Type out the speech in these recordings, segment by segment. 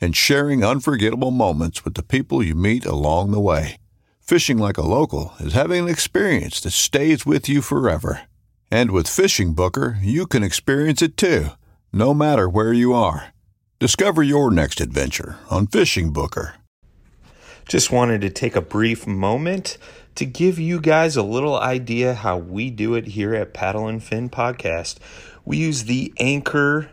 and sharing unforgettable moments with the people you meet along the way. Fishing like a local is having an experience that stays with you forever. And with Fishing Booker, you can experience it too, no matter where you are. Discover your next adventure on Fishing Booker. Just wanted to take a brief moment to give you guys a little idea how we do it here at Paddle and Fin Podcast. We use the Anchor.fm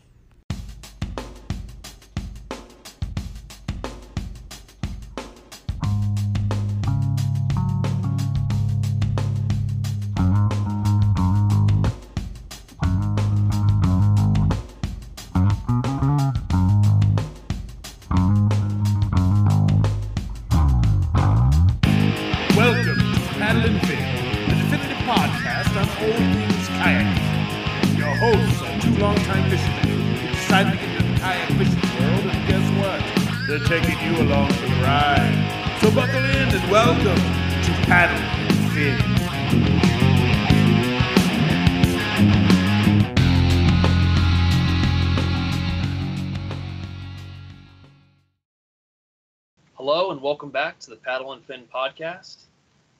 To the Paddle and Fin podcast.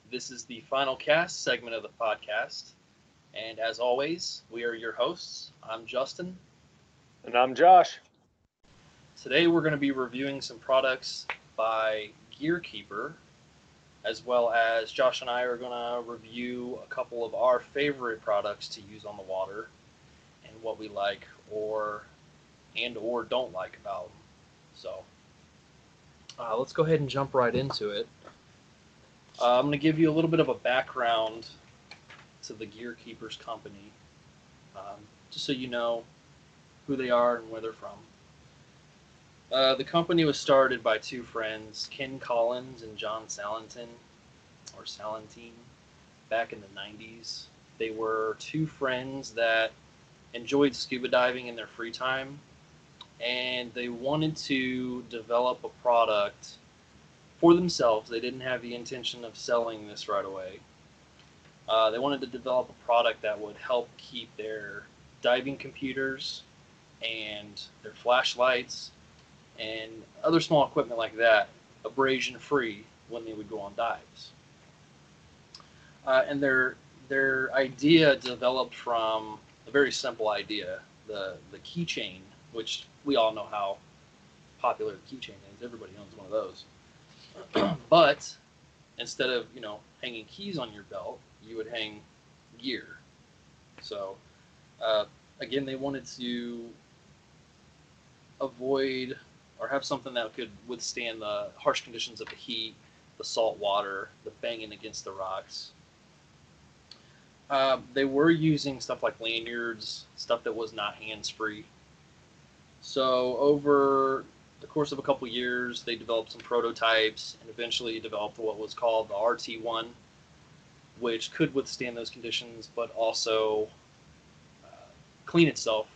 This is the final cast segment of the podcast. And as always, we are your hosts. I'm Justin. And I'm Josh. Today we're going to be reviewing some products by Gearkeeper, as well as Josh and I are going to review a couple of our favorite products to use on the water and what we like or and or don't like about them. So uh, let's go ahead and jump right into it. Uh, I'm going to give you a little bit of a background to the Gearkeepers company, um, just so you know who they are and where they're from. Uh, the company was started by two friends, Ken Collins and John Salentin, or Salentine, back in the 90s. They were two friends that enjoyed scuba diving in their free time and they wanted to develop a product for themselves. They didn't have the intention of selling this right away. Uh, they wanted to develop a product that would help keep their diving computers and their flashlights and other small equipment like that abrasion free when they would go on dives. Uh, and their their idea developed from a very simple idea, the the keychain, which we all know how popular the keychain is. Everybody owns one of those. but instead of you know hanging keys on your belt, you would hang gear. So uh, again, they wanted to avoid or have something that could withstand the harsh conditions of the heat, the salt water, the banging against the rocks. Uh, they were using stuff like lanyards, stuff that was not hands free. So over the course of a couple years, they developed some prototypes and eventually developed what was called the RT1, which could withstand those conditions, but also uh, clean itself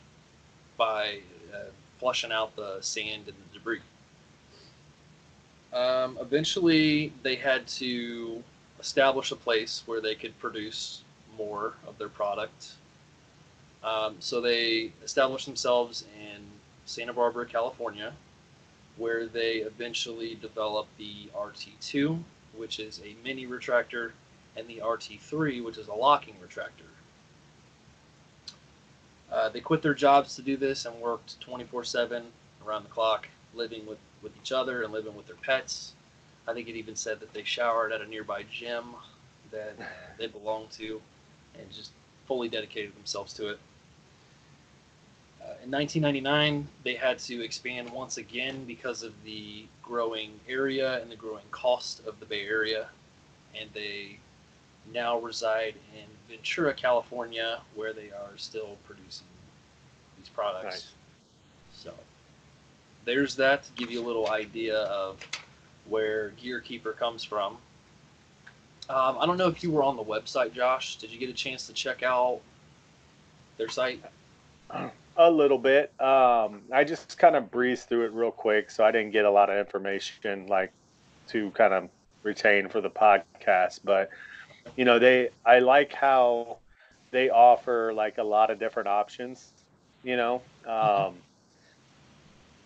by uh, flushing out the sand and the debris. Um, eventually, they had to establish a place where they could produce more of their product. Um, so they established themselves in Santa Barbara, California, where they eventually developed the RT2, which is a mini retractor, and the RT3, which is a locking retractor. Uh, they quit their jobs to do this and worked 24 7 around the clock, living with, with each other and living with their pets. I think it even said that they showered at a nearby gym that they belonged to and just fully dedicated themselves to it. Uh, in 1999, they had to expand once again because of the growing area and the growing cost of the Bay Area, and they now reside in Ventura, California, where they are still producing these products. Nice. So there's that to give you a little idea of where Gear Keeper comes from. Um, I don't know if you were on the website, Josh. Did you get a chance to check out their site? A little bit. Um, I just kind of breezed through it real quick, so I didn't get a lot of information like to kind of retain for the podcast. But you know, they I like how they offer like a lot of different options. You know, um,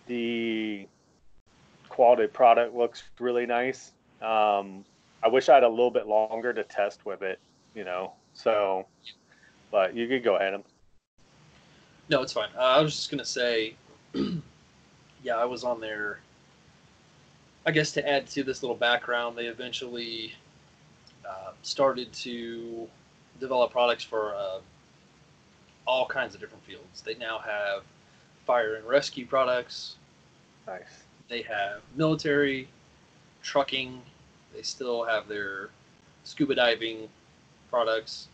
the quality product looks really nice. Um, I wish I had a little bit longer to test with it. You know, so but you could go ahead and No, it's fine. Uh, I was just gonna say, yeah, I was on there. I guess to add to this little background, they eventually uh, started to develop products for uh, all kinds of different fields. They now have fire and rescue products. nice. They have military, trucking. They still have their scuba diving products,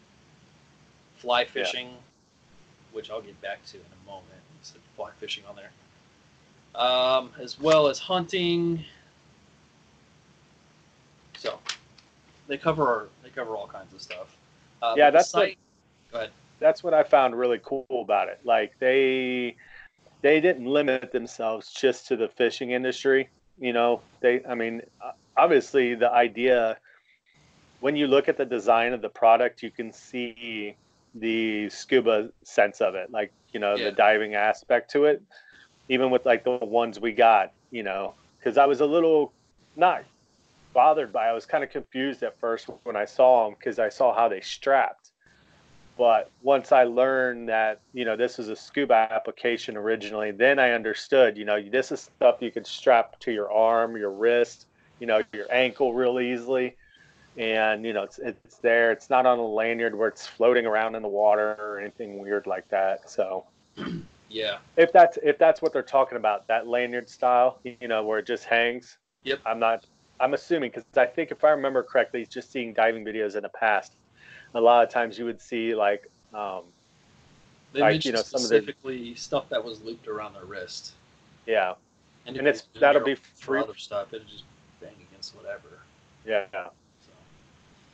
fly fishing, which I'll get back to in a moment. Fly fishing on there, um, as well as hunting. So they cover they cover all kinds of stuff. Uh, Yeah, that's what- site. Go ahead. that's what I found really cool about it. Like they they didn't limit themselves just to the fishing industry. You know, they I mean, obviously the idea when you look at the design of the product, you can see the scuba sense of it, like you know Yeah. the diving aspect to it. Even with like the ones we got, you know, because I was a little not bothered by. I was kind of confused at first when I saw them because I saw how they strapped. But once I learned that, you know, this is a scuba application originally, then I understood, you know, this is stuff you could strap to your arm, your wrist, you know, your ankle real easily. And, you know, it's, it's there. It's not on a lanyard where it's floating around in the water or anything weird like that. So Yeah, if that's if that's what they're talking about, that lanyard style, you know, where it just hangs. Yep. I'm not. I'm assuming because I think if I remember correctly, just seeing diving videos in the past, a lot of times you would see like, um, they Like, mentioned you know, some of the- specifically stuff that was looped around their wrist. yeah, And, And it's- that'll be free- other stuff. It'll just bang against whatever. yeah.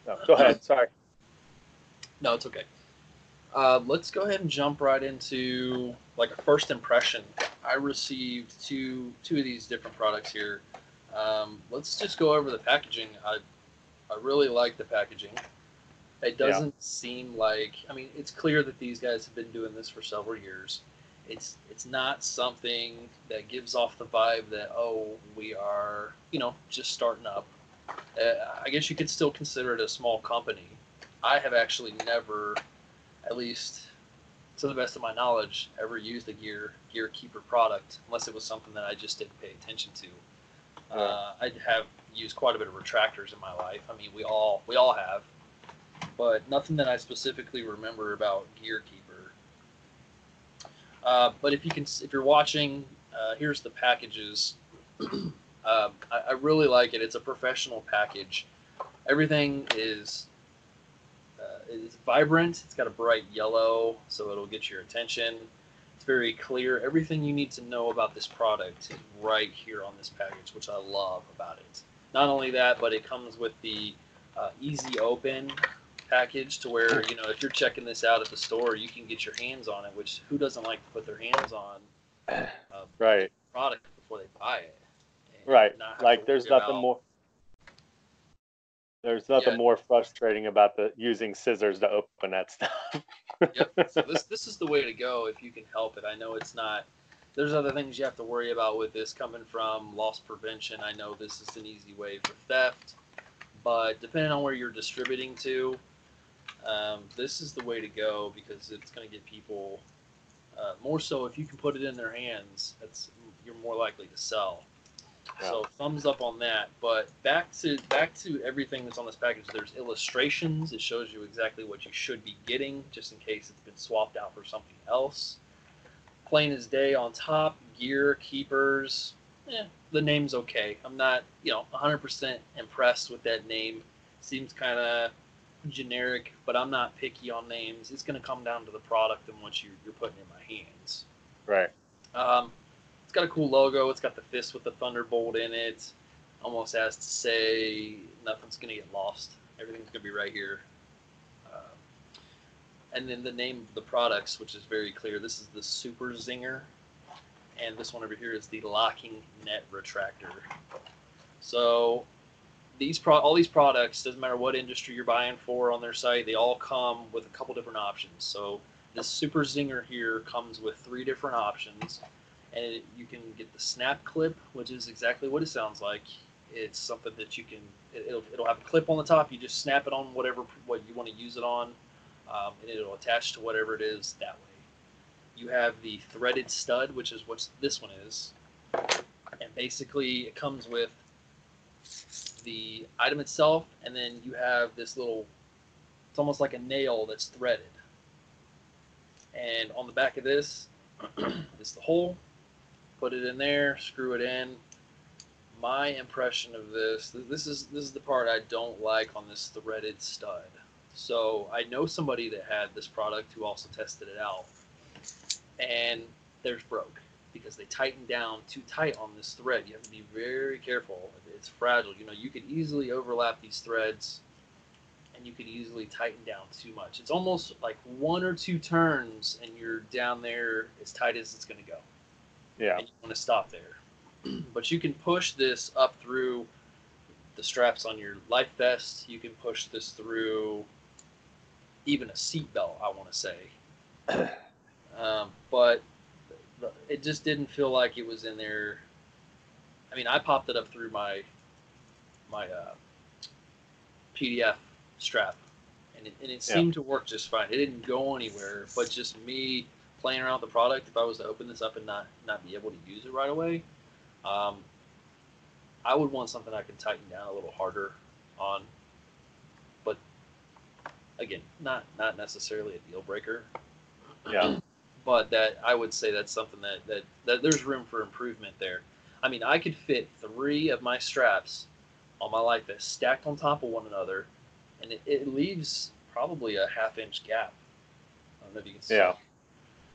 No, go ahead. Sorry. No, it's okay. Uh, let's go ahead and jump right into like a first impression. I received two two of these different products here. Um, let's just go over the packaging. I I really like the packaging. It doesn't seem like I mean it's clear that these guys have been doing this for several years. It's it's not something that gives off the vibe that oh we are you know just starting up. Uh, I guess you could still consider it a small company. I have actually never, at least to the best of my knowledge, ever used a Gear Gear Keeper product unless it was something that I just didn't pay attention to. Uh, I have used quite a bit of retractors in my life. I mean, we all we all have, but nothing that I specifically remember about Gear Keeper. Uh, but if you can, if you're watching, uh, here's the packages. um, I, I really like it. It's a professional package. Everything is uh, is vibrant. It's got a bright yellow, so it'll get your attention. It's very clear. Everything you need to know about this product is right here on this package, which I love about it. Not only that, but it comes with the uh, easy open package to where you know if you're checking this out at the store, you can get your hands on it. Which who doesn't like to put their hands on uh, Right. product before they buy it? Right. not have to Like there's nothing about- more. There's nothing Yeah. more frustrating about the using scissors to open that stuff. yep. So this this is the way to go if you can help it. I know it's not. There's other things you have to worry about with this coming from loss prevention. I know this is an easy way for theft, but depending on where you're distributing to, um, this is the way to go because it's going to get people uh, more so if you can put it in their hands. That's you're more likely to sell. So thumbs up on that. But back to back to everything that's on this package. There's illustrations. It shows you exactly what you should be getting, just in case it's been swapped out for something else. Plain as day on top. Gear keepers. Eh, the name's okay. I'm not, you know, 100% impressed with that name. Seems kind of generic, but I'm not picky on names. It's going to come down to the product and what you, you're putting in my hands. Right. Um, got a cool logo. It's got the fist with the thunderbolt in it. Almost has to say nothing's gonna get lost. Everything's gonna be right here. Uh, and then the name of the products, which is very clear. This is the Super Zinger, and this one over here is the Locking Net Retractor. So these pro- all these products doesn't matter what industry you're buying for on their site. They all come with a couple different options. So this Super Zinger here comes with three different options, and it, you can get the snap clip, which is exactly what it sounds like. It's something that you can. It, it'll, it'll have a clip on the top. You just snap it on whatever what you want to use it on, um, and it'll attach to whatever it is that way. You have the threaded stud, which is what this one is, and basically it comes with the item itself, and then you have this little. It's almost like a nail that's threaded and on the back of this is the hole. Put it in there, screw it in. My impression of this, this is this is the part I don't like on this threaded stud. So I know somebody that had this product who also tested it out, and theirs broke because they tightened down too tight on this thread. You have to be very careful. It's fragile. You know, you could easily overlap these threads and you could easily tighten down too much. It's almost like one or two turns and you're down there as tight as it's going to go. Yeah. And you want to stop there. but you can push this up through the straps on your life vest. You can push this through even a seatbelt, I want to say. um, but it just didn't feel like it was in there. I mean, I popped it up through my my uh, PDF strap, and it, and it seemed yeah. to work just fine. It didn't go anywhere, but just me playing around with the product. If I was to open this up and not not be able to use it right away, um, I would want something I can tighten down a little harder on. But again, not not necessarily a deal breaker. Yeah. but that I would say that's something that, that that there's room for improvement there. I mean, I could fit three of my straps on my life vest stacked on top of one another and it, it leaves probably a half inch gap. I don't know if you can see. Yeah.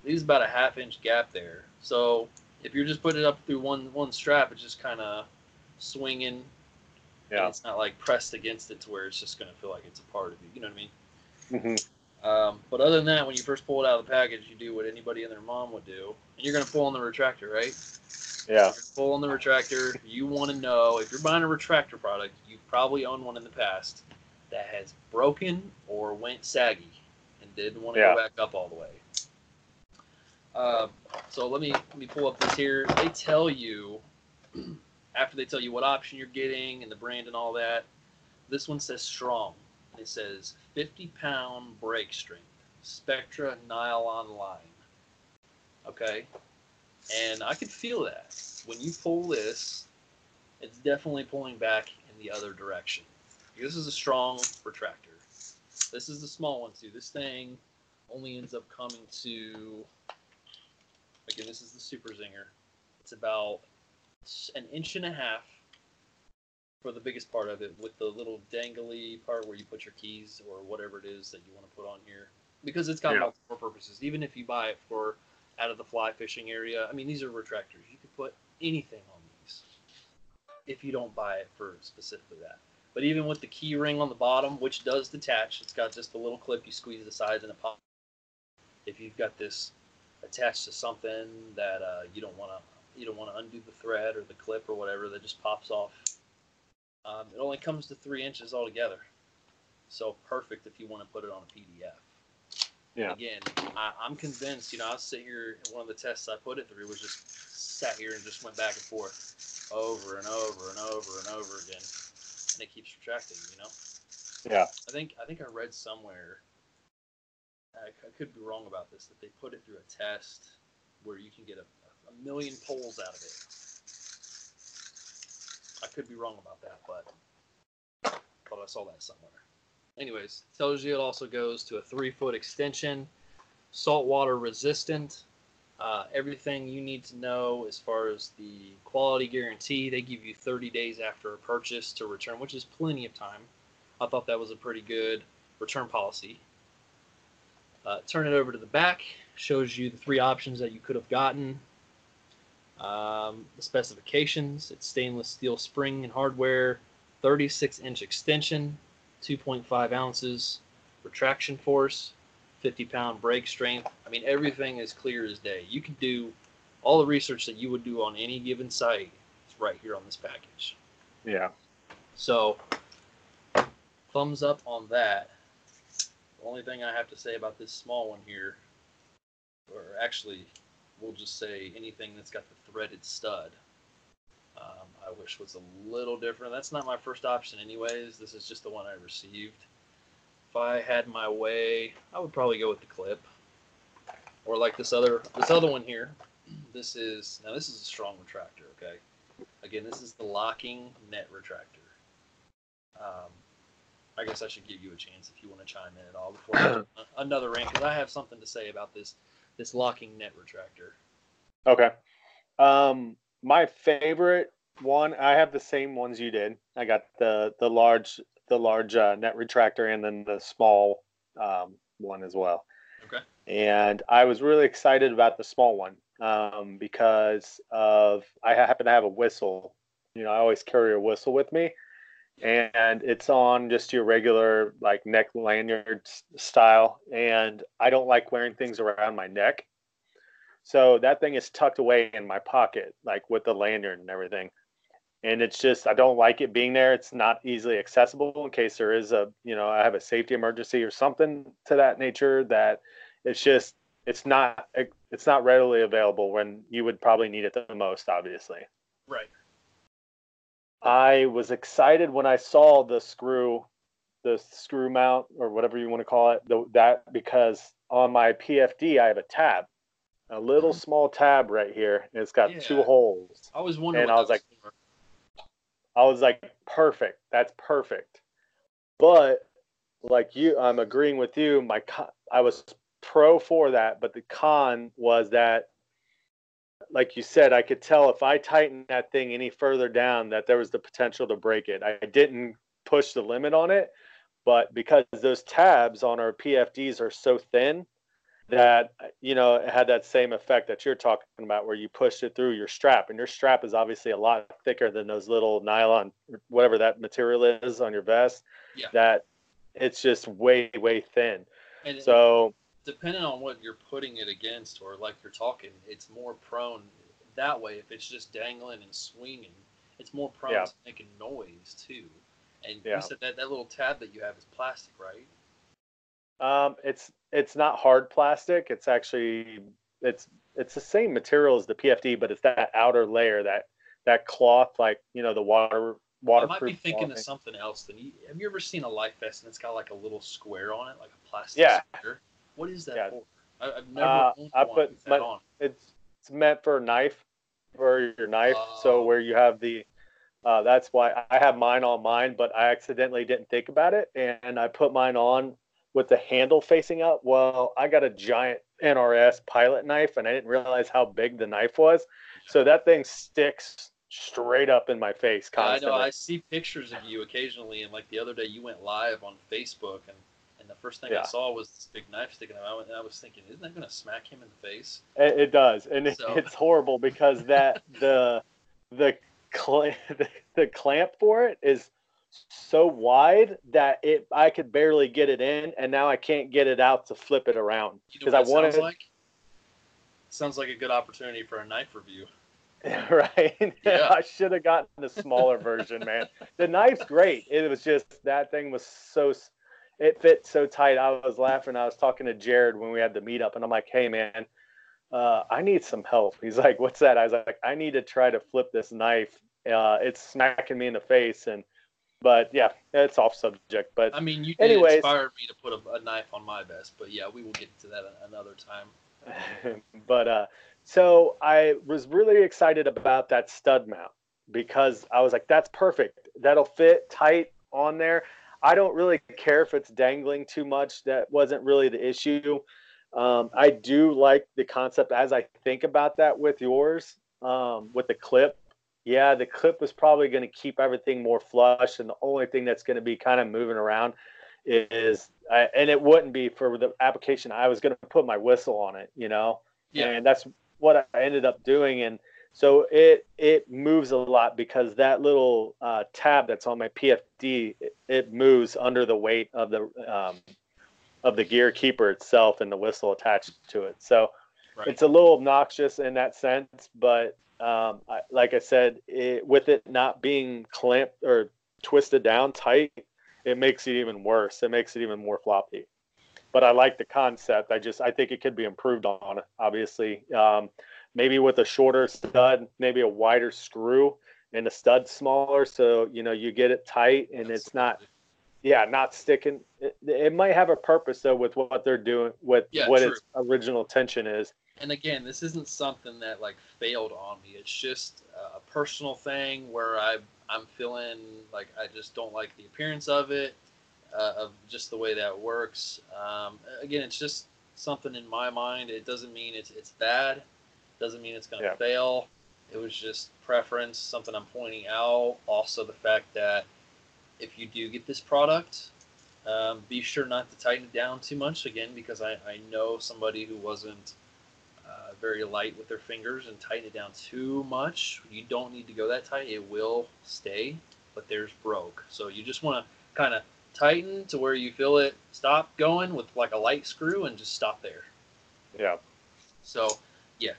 Leaves about a half inch gap there. So if you're just putting it up through one one strap, it's just kind of swinging. Yeah. it's not like pressed against it to where it's just going to feel like it's a part of you. You know what I mean? Mm-hmm. Um, but other than that, when you first pull it out of the package, you do what anybody and their mom would do, and you're going to pull on the retractor, right? Yeah. Pull on the retractor. You want to know if you're buying a retractor product, you've probably owned one in the past that has broken or went saggy and didn't want to Yeah. go back up all the way. Uh, so let me let me pull up this here. They tell you after they tell you what option you're getting and the brand and all that. This one says strong. It says 50 pound break strength, Spectra nylon line. Okay, and I could feel that when you pull this. It's definitely pulling back in the other direction. This is a strong retractor. This is the small one too. This thing only ends up coming to again. This is the Super Zinger. It's about an inch and a half for the biggest part of it, with the little dangly part where you put your keys or whatever it is that you want to put on here, because it's got Yeah. multiple purposes. Even if you buy it for out of the fly fishing area, I mean these are retractors. You could put anything on these if you don't buy it for specifically that. But even with the key ring on the bottom, which does detach, it's got just a little clip you squeeze the sides and it pops. If you've got this attached to something that uh, you don't want to, you don't want to undo the thread or the clip or whatever that just pops off. Um, it only comes to three inches altogether, so perfect if you want to put it on a PDF. Yeah. Again, I, I'm convinced. You know, I was sitting here. One of the tests I put it through was just sat here and just went back and forth, over and over and over and over again and it keeps retracting. You know. Yeah. I think I think I read somewhere. I, I could be wrong about this. That they put it through a test where you can get a, a million pulls out of it, I could be wrong about that, but thought I saw that somewhere. Anyways, tells you it also goes to a three foot extension, saltwater resistant. Uh, everything you need to know as far as the quality guarantee. They give you 30 days after a purchase to return, which is plenty of time. I thought that was a pretty good return policy. Uh, turn it over to the back, shows you the three options that you could have gotten. Um, the specifications it's stainless steel spring and hardware, 36 inch extension, 2.5 ounces, retraction force, 50 pound break strength. I mean, everything is clear as day. You could do all the research that you would do on any given site is right here on this package. Yeah. So, thumbs up on that. The only thing I have to say about this small one here, or actually, we'll just say anything that's got the threaded stud, um, I wish was a little different. That's not my first option, anyways. This is just the one I received. If I had my way, I would probably go with the clip, or like this other this other one here. This is now this is a strong retractor. Okay, again, this is the locking net retractor. Um, I guess I should give you a chance if you want to chime in at all before another rant because I have something to say about this this locking net retractor. Okay. Um, my favorite one, I have the same ones you did. I got the the large the large uh, net retractor and then the small um, one as well. Okay. And I was really excited about the small one um, because of I happen to have a whistle. You know, I always carry a whistle with me, and it's on just your regular like neck lanyard style. And I don't like wearing things around my neck. So that thing is tucked away in my pocket, like with the lanyard and everything. And it's just I don't like it being there. It's not easily accessible in case there is a you know I have a safety emergency or something to that nature. That it's just it's not it's not readily available when you would probably need it the most. Obviously, Right. I was excited when I saw the screw, the screw mount or whatever you want to call it, the, that because on my PFD I have a tab, a little mm-hmm. small tab right here, and it's got two holes. I was wondering. And I was like- for. I was like, perfect, that's perfect. But like you, I'm agreeing with you. My con- I was pro for that, but the con was that, like you said, I could tell if I tightened that thing any further down that there was the potential to break it. I didn't push the limit on it, but because those tabs on our PFDs are so thin that you know it had that same effect that you're talking about where you pushed it through your strap and your strap is obviously a lot thicker than those little nylon whatever that material is on your vest Yeah. that it's just way way thin so depending on what you're putting it against, or like you're talking, it's more prone that way. If it's just dangling and swinging, it's more prone Yeah. to making noise too. And Yeah. you said that that little tab that you have is plastic, right? um it's it's not hard plastic it's actually it's it's the same material as the pfd but it's that outer layer that that cloth like you know the water waterproof. I might be thinking of something else. Than you, have you ever seen a life vest and it's got like a little square on it, like a plastic Yeah. square? What is that Yeah. for? I, I've never Uh, I put my- on. it's it's meant for a knife for your knife so Oh. where you have the uh, that's why i have mine on mine but i accidentally didn't think about it and i put mine on with the handle facing up well i got a giant nrs pilot knife and i didn't realize how big the knife was so that thing sticks straight up in my face Yeah, I know. I see pictures of you occasionally, and like the other day, you went live on Facebook, and first thing I saw was this big knife sticking out, and I was thinking, isn't that going to smack him in the face? It, it does, and it, it's horrible because that the the cl- the, the clamp for it is so wide that it I could barely get it in, and now I can't get it out to flip it around You know because I wanted sounds like? Sounds like a good opportunity for a knife review. right. Yeah. I should have gotten the smaller version, man. The knife's great. It was just that thing was so it fits so tight. I was laughing. I was talking to Jared when we had the meetup, and I'm like, "Hey, man, uh, I need some help." He's like, "What's that?" I was like, "I need to try to flip this knife. Uh, it's smacking me in the face." And but yeah, it's off subject. But I mean, you did Anyways. inspire me to put a, a knife on my vest, but yeah, we will get to that another time. but uh, so I was really excited about that stud mount because I was like, that's perfect. That'll fit tight on there. I don't really care if it's dangling too much. That wasn't really the issue. Um, I do like the concept as I think about that with yours, um, with the clip. Yeah, the clip is probably going to keep everything more flush, and the only thing that's going to be kind of moving around is, uh, and it wouldn't be for the application. I was going to put my whistle on it, you know, Yeah. and that's what I ended up doing, and so it it moves a lot because that little uh, tab that's on my PFD it, it moves under the weight of the um, of the gear keeper itself and the whistle attached to it. So Right. it's a little obnoxious in that sense, but um, I, like I said, it, with it not being clamped or twisted down tight, it makes it even worse. It makes it even more floppy. But I like the concept. I just I think it could be improved on. Obviously, um, maybe with a shorter stud, maybe a wider screw, and the stud smaller, so you know you get it tight and it's not yeah, not sticking. It, it might have a purpose though with what they're doing, with Yeah, what true. its original intention is. and again, this isn't something that like failed on me. It's just a personal thing where I I'm feeling like I just don't like the appearance of it, uh, of just the way that works. Um, again, it's just something in my mind. It doesn't mean it's it's bad. Doesn't mean it's going to Yeah. fail. It was just preference, something I'm pointing out. Also, the fact that if you do get this product, um, be sure not to tighten it down too much again because I, I know somebody who wasn't uh, very light with their fingers and tighten it down too much. You don't need to go that tight. It will stay, but there's broke. So you just want to kind of tighten to where you feel it stop going with like a light screw and just stop there. Yeah, So yeah,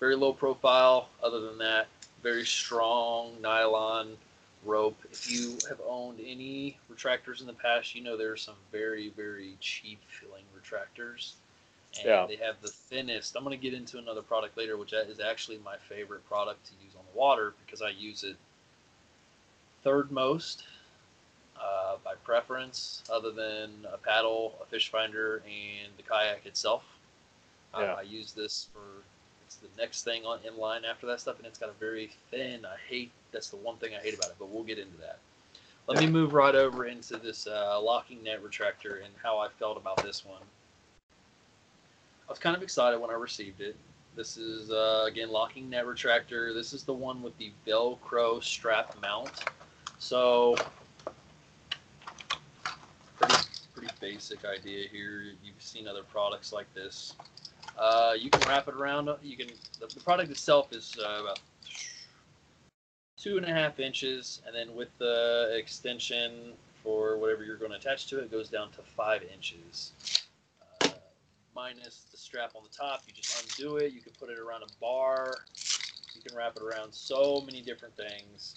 very low profile. Other than that, very strong nylon rope. If you have owned any retractors in the past, you know there are some very very cheap filling retractors, and Yeah. they have the thinnest. I'm going to get into another product later, which is actually my favorite product to use on the water because I use it third most uh, by preference, other than a paddle, a fish finder, and the kayak itself. Uh, I use this for it's the next thing on in line after that stuff, and it's got a very thin. I hate that's the one thing I hate about it, but we'll get into that. Let me move right over into this uh, locking net retractor and how I felt about this one. I was kind of excited when I received it. This is uh, again locking net retractor. This is the one with the Velcro strap mount. So pretty pretty basic idea here. You've seen other products like this. Uh, you can wrap it around. You can. The, the product itself is uh, about two and a half inches, and then with the extension for whatever you're going to attach to it, it goes down to five inches. Uh, minus the strap on the top, you just undo it. You can put it around a bar. You can wrap it around so many different things.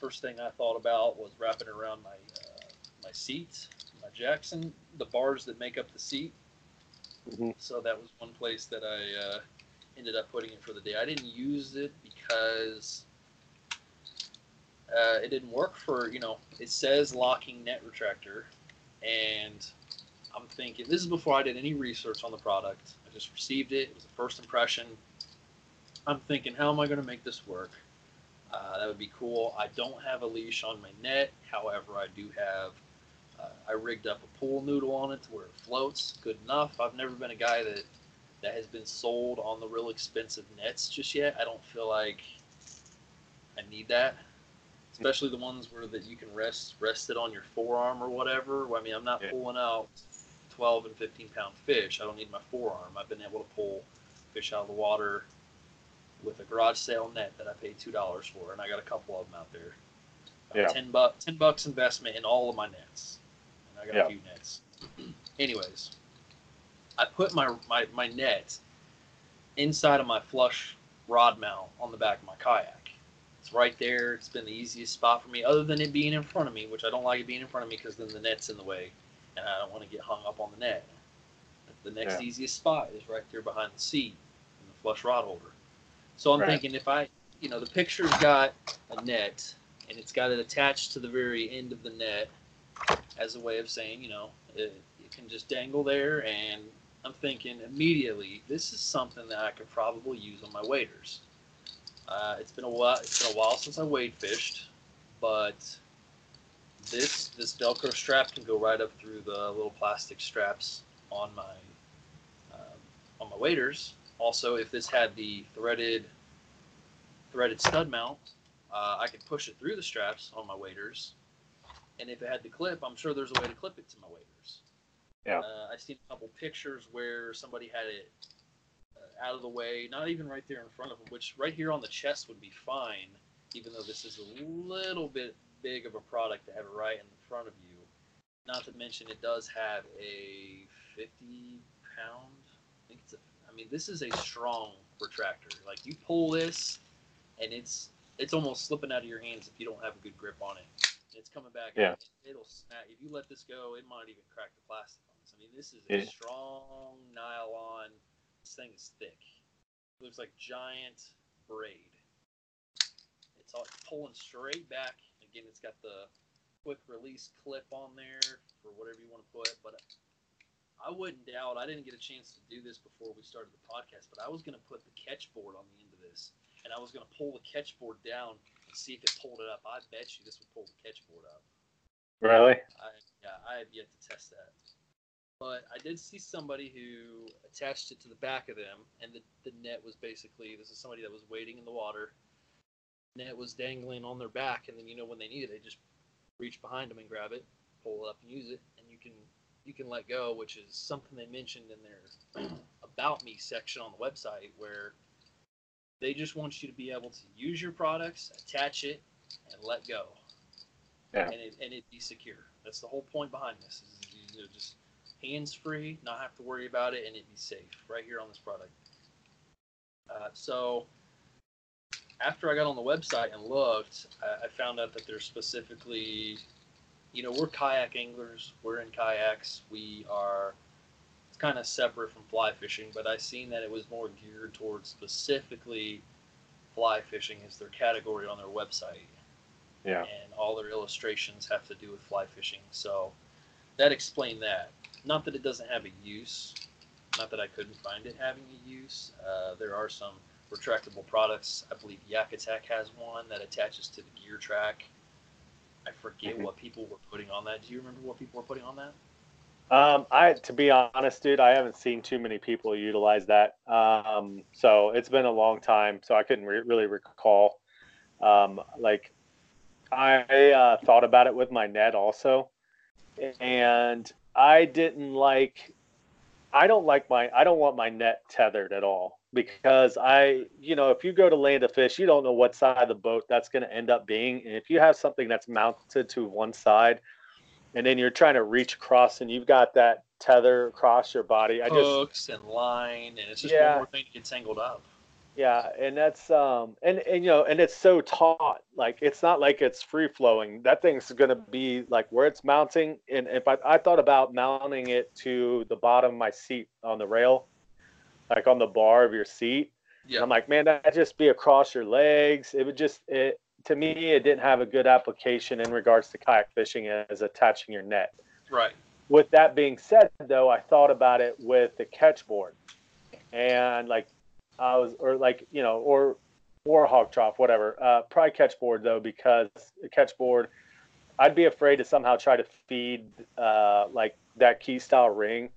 First thing I thought about was wrapping it around my uh, my seat, my Jackson, the bars that make up the seat. Mhm. So that was one place that I uh, ended up putting it for the day. I didn't use it because uh, it didn't work for you know. It says locking net retractor, and I'm thinking this is before I did any research on the product. I just received it. It was a first impression. I'm thinking, how am I going to make this work? Uh, that would be cool. I don't have a leash on my net. However, I do have. I rigged up a pool noodle on it to where it floats. Good enough. I've never been a guy that that has been sold on the real expensive nets just yet. I don't feel like I need that, especially the ones where that you can rest rest it on your forearm or whatever. I mean, I'm not Yeah. pulling out 12 and 15 pound fish. I don't need my forearm. I've been able to pull fish out of the water with a garage sale net that I paid two dollars for, and I got a couple of them out there. Uh, Yeah. Ten buck, ten bucks investment in all of my nets, I got Yeah. a few nets. Anyways, I put my, my my net inside of my flush rod mount on the back of my kayak. It's right there. It's been the easiest spot for me, other than it being in front of me, which I don't like it being in front of me because then the net's in the way, and I don't want to get hung up on the net. The next Yeah. easiest spot is right there behind the seat in the flush rod holder. So I'm Right. thinking if I, you know, the picture's got a net and it's got it attached to the very end of the net as a way of saying, you know, it, it can just dangle there. And I'm thinking immediately, this is something that I could probably use on my waders. Uh, it's been a while. It's been a while since I wade fished, but this this Velcro strap can go right up through the little plastic straps on my um, on my waders. Also, if this had the threaded threaded stud mount, uh, I could push it through the straps on my waders. And if it had the clip, I'm sure there's a way to clip it to my waders. Yeah. Uh, I've seen a couple pictures where somebody had it uh, out of the way, not even right there in front of them, which right here on the chest would be fine, even though this is a little bit big of a product to have it right in front of you. Not to mention, it does have a 50 pound. I think it's a. I mean, this is a strong retractor. Like you pull this, and it's it's almost slipping out of your hands if you don't have a good grip on it. It's coming back. Yeah. It'll snap. If you let this go, it might even crack the plastic on this. I mean, this is a Yeah. strong nylon. This thing is thick. It looks like giant braid. It's all pulling straight back. Again, it's got the quick release clip on there for whatever you want to put. But I wouldn't doubt. I didn't get a chance to do this before we started the podcast, but I was going to put the catch board on the end of this, and I was going to pull the catch board down and see if it pulled it up. I bet you this would pull the catch board up. Really? I, yeah, I have yet to test that. But I did see somebody who attached it to the back of them, and the, the net was basically this is somebody that was wading in the water. Net was dangling on their back, and then you know when they need it, they just reach behind them and grab it, pull it up, and use it, and you can you can let go, which is something they mentioned in their about me section on the website, where they just want you to be able to use your products, attach it, and let go Yeah. and it and it be secure. That's the whole point behind this. Is you know, just hands free, not have to worry about it, and it be safe right here on this product. Uh, so after I got on the website and looked, I, I found out that there's specifically, you know, we're kayak anglers. We're in kayaks. We are. Kind of separate from fly fishing, but I seen that it was more geared towards specifically fly fishing as their category on their website Yeah. and all their illustrations have to do with fly fishing. So that explained that. Not that it doesn't have a use, not that I couldn't find it having a use. Uh, there are some retractable products. I believe Yak Attack has one that attaches to the gear track. I forget what people were putting on that. Do you remember what people were putting on that? Um, I to be honest, dude, I haven't seen too many people utilize that. Um, so it's been a long time, so I couldn't re- really recall. Um, like I uh, thought about it with my net also, and I didn't like. I don't like my. I don't want my net tethered at all because I, you know, if you go to land a fish, you don't know what side of the boat that's going to end up being, and if you have something that's mounted to one side, and then you're trying to reach across, and you've got that tether across your body, I just Hooks and line, and it's just Yeah. one more thing to get tangled up. Yeah, and that's um and and you know and it's so taut. Like it's not like it's free flowing. That thing's gonna be like where it's mounting. And if I I thought about mounting it to the bottom of my seat on the rail, like on the bar of your seat. And Yeah, I'm like, man, that'd just be across your legs. It would just it to me it didn't have a good application in regards to kayak fishing as attaching your net. right. With that being said, though, I thought about it with the catch board, and like I was, or like you know, or or hog trough, whatever. Uh, probably catch board though, because the catch board, I'd be afraid to somehow try to feed uh, like that key style ring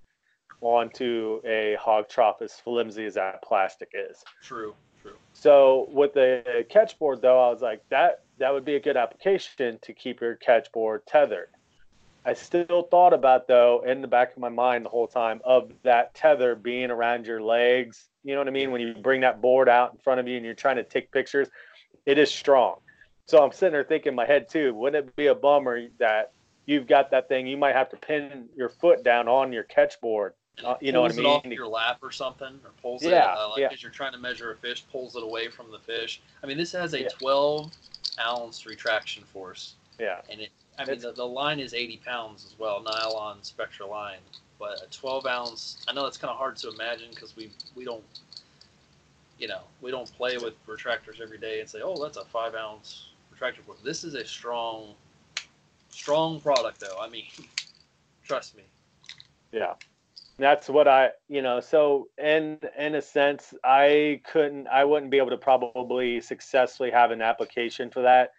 onto a hog trough as flimsy as that plastic is. True. So with the catch board though, I was like that that would be a good application to keep your catch board tethered. I still thought about though in the back of my mind the whole time of that tether being around your legs. You know what I mean? When you bring that board out in front of you and you're trying to take pictures, it is strong. So I'm sitting there thinking in my head too, wouldn't it be a bummer that you've got that thing, you might have to pin your foot down on your catch board. Uh, you know what I it off your lap or something, or pulls it Yeah, uh, like yeah. as you're trying to measure a fish, pulls it away from the fish. I mean, this has a Yeah. 12 ounce retraction force, Yeah. and it. I mean, the, the line is 80 pounds as well, nylon Spectra line, but a 12 ounce. I know that's kind of hard to imagine because we we don't, you know, we don't play with retractors every day and say, oh, that's a five ounce retractor board. This is a strong, strong product, though. I mean, trust me. Yeah. That's what I, you know, so in in a sense, I couldn't, I wouldn't be able to probably successfully have an application for that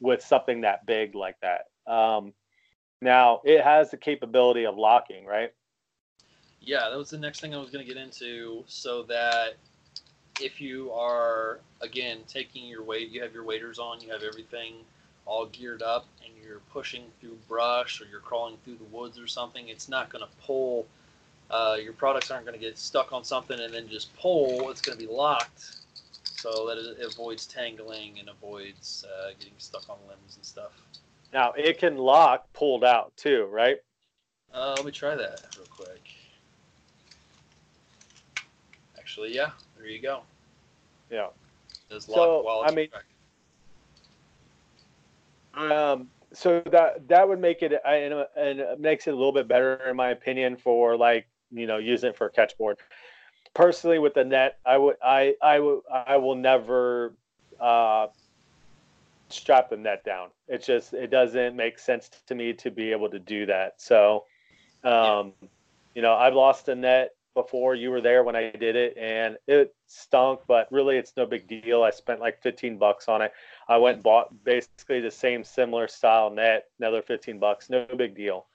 with something that big like that. Um, now it has the capability of locking, right? Yeah, that was the next thing I was going to get into. So that if you are again taking your weight, you have your waders on, you have everything all geared up, and you're pushing through brush or you're crawling through the woods or something, it's not going to pull. Uh, your products aren't going to get stuck on something and then just pull. It's going to be locked, so that it avoids tangling and avoids uh, getting stuck on limbs and stuff. Now it can lock pulled out too, right? Uh, let me try that real quick. Actually, yeah, there you go. Yeah. It does lock So, while I it's mean-. Um, so that that would make it and, and makes it a little bit better in my opinion for like you know using it for a catch board. Personally, with the net, I would I I would I will never uh, strap the net down. It just it doesn't make sense to me to be able to do that. So, um, you know, I've lost a net before. You were there when I did it, and it stunk. But really, it's no big deal. I spent like 15 bucks on it. I went and bought basically the same similar style net, another 15 bucks. No big deal.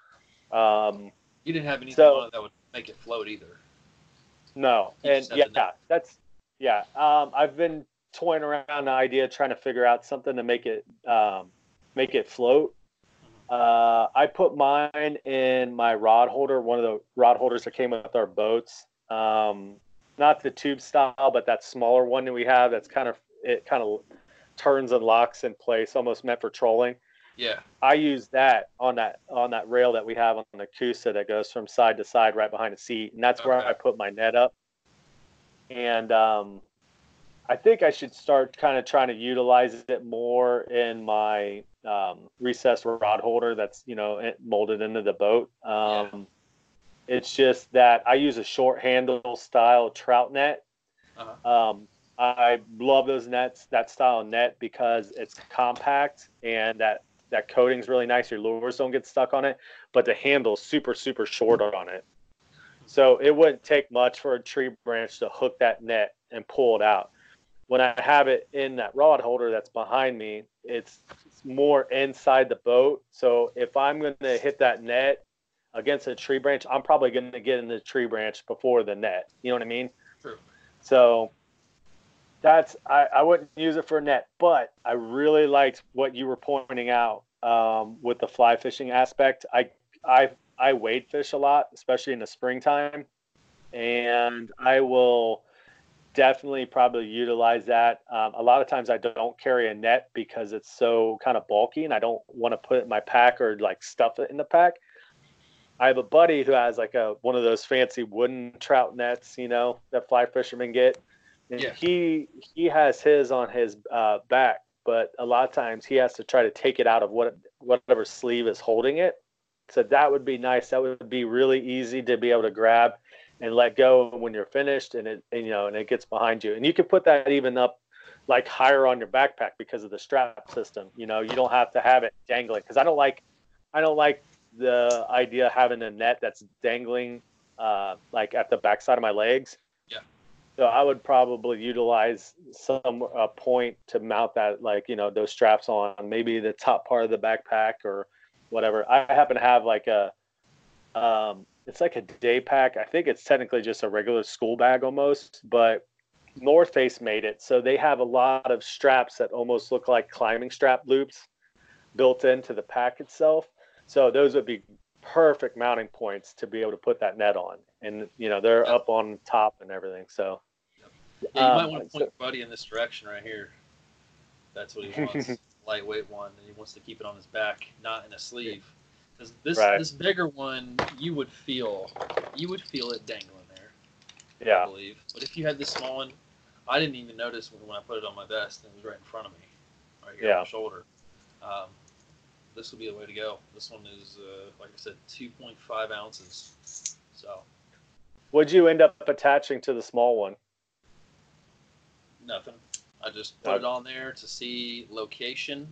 Um, You didn't have anything so- on it that would make it float either. no, You and yeah, that's yeah. Um, I've been toying around the idea, trying to figure out something to make it um, make it float. Uh, I put mine in my rod holder, one of the rod holders that came with our boats. Um, not the tube style, but that smaller one that we have. That's kind of it. Kind of turns and locks in place, almost meant for trolling. Yeah. I use that on that on that rail that we have on the Coosa that goes from side to side right behind the seat, and that's where I put my net up. And um, I think I should start kind of trying to utilize it more in my um, recessed rod holder that's you know it- molded into the boat. Um, It's just that I use a short handle style trout net. Uh-huh. Um, I love those nets, that style net, because it's compact and that that coating's really nice. Your lures don't get stuck on it, but the handle's super super short on it. So it wouldn't take much for a tree branch to hook that net and pull it out. When I have it in that rod holder that's behind me, it's, it's more inside the boat. So if I'm going to hit that net against a tree branch, I'm probably going to get in the tree branch before the net. You know what I mean? True. So that's I, I wouldn't use it for a net, but I really liked what you were pointing out um, with the fly fishing aspect. I I I wade fish a lot, especially in the springtime, and I will definitely probably utilize that. Um, a lot of times I don't carry a net because it's so kind of bulky, and I don't want to put it in my pack or like stuff it in the pack. I have a buddy who has like a one of those fancy wooden trout nets, you know, that fly fishermen get. Yeah. he he has his on his uh, back, but a lot of times he has to try to take it out of what whatever sleeve is holding it. So that would be nice. That would be really easy to be able to grab and let go when you're finished, and it and, you know and it gets behind you. And you can put that even up like higher on your backpack because of the strap system. You know, you don't have to have it dangling because I don't like I don't like the idea of having a net that's dangling uh, like at the backside of my legs. So I would probably utilize some a point to mount that, like you know, those straps on maybe the top part of the backpack or whatever. I happen to have like a, um, it's like a day pack. I think it's technically just a regular school bag almost, but North Face made it so they have a lot of straps that almost look like climbing strap loops built into the pack itself. So those would be perfect mounting points to be able to put that net on, and you know they're up on top and everything. So Yeah, you might Um, want to point your buddy in this direction right here. That's what he wants. Lightweight one, and he wants to keep it on his back, not in a sleeve. Because this Right. this bigger one, you would feel you would feel it dangling there. Yeah. I believe. But if you had this small one, I didn't even notice when, when I put it on my vest, and it was right in front of me, right here Yeah. on my shoulder. Um, this would be the way to go. This one is, uh, like I said, 2.5 ounces. So would you end up attaching to the small one? Nothing. I just put it on there to see location.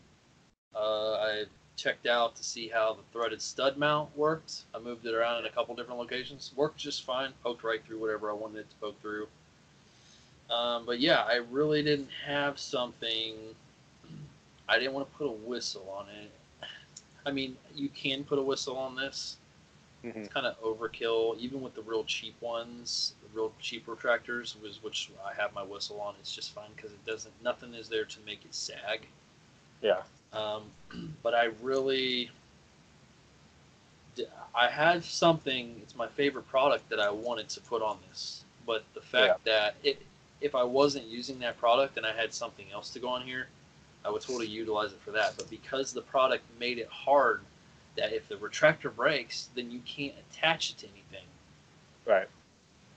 Uh, I checked out to see how the threaded stud mount worked. I moved it around in a couple different locations. Worked just fine. Poked right through whatever I wanted it to poke through. Um, but yeah, I really didn't have something. I didn't want to put a whistle on it. I mean, you can put a whistle on this. Mhm. It's kind of overkill, even with the real cheap ones, the real cheap retractors, was which I have my whistle on. It's just fine because it doesn't. Nothing is there to make it sag. Yeah. Um, but I really, I had something. It's my favorite product that I wanted to put on this. But the fact that it, if I wasn't using that product and I had something else to go on here, I would totally utilize it for that. But because the product made it hard, that if the retractor breaks, then you can't attach it to anything. Right.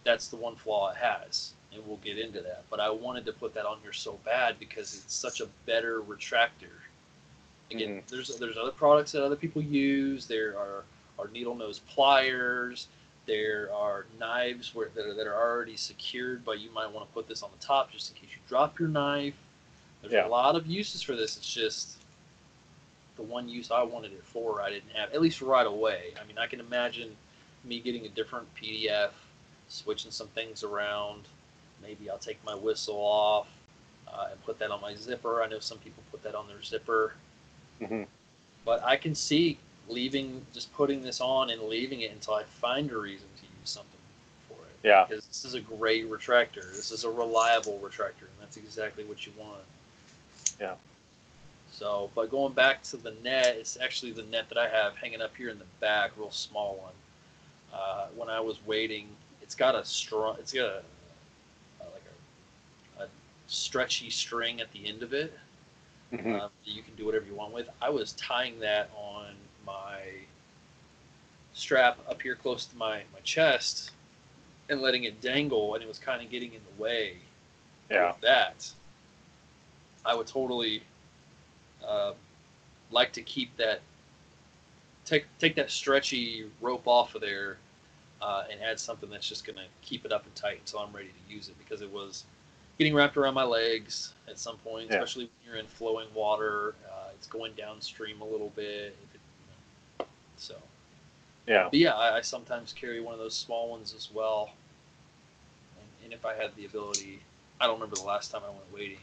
That's the one flaw it has, and we'll get into that. But I wanted to put that on here so bad because it's such a better retractor. Again, mm-hmm. there's there's other products that other people use. There are are needle nose pliers. There are knives where that are, that are already secured, but you might want to put this on the top just in case you drop your knife. There's Yeah. a lot of uses for this. It's just the one use I wanted it for, I didn't have, at least right away. I mean, I can imagine me getting a different PFD, switching some things around. Maybe I'll take my whistle off uh, and put that on my zipper. I know some people put that on their zipper, Mhm. but I can see leaving, just putting this on and leaving it until I find a reason to use something for it. Yeah. Because this is a great retractor. This is a reliable retractor, and that's exactly what you want. Yeah. So, but going back to the net, it's actually the net that I have hanging up here in the back, real small one. Uh, when I was waiting, it's got a strong, it's got a, uh like a, a stretchy string at the end of it Mhm. um, that you can do whatever you want with. I was tying that on my strap up here close to my, my chest and letting it dangle, and it was kind of getting in the way Yeah. with that. I would totally uh, like to keep that take take that stretchy rope off of there uh, and add something that's just going to keep it up and tight until I'm ready to use it because it was getting wrapped around my legs at some point, Yeah. especially when you're in flowing water. Uh, it's going downstream a little bit. If it, you know, so, Yeah. but yeah, I, I sometimes carry one of those small ones as well. And, and if I had the ability, I don't remember the last time I went wading,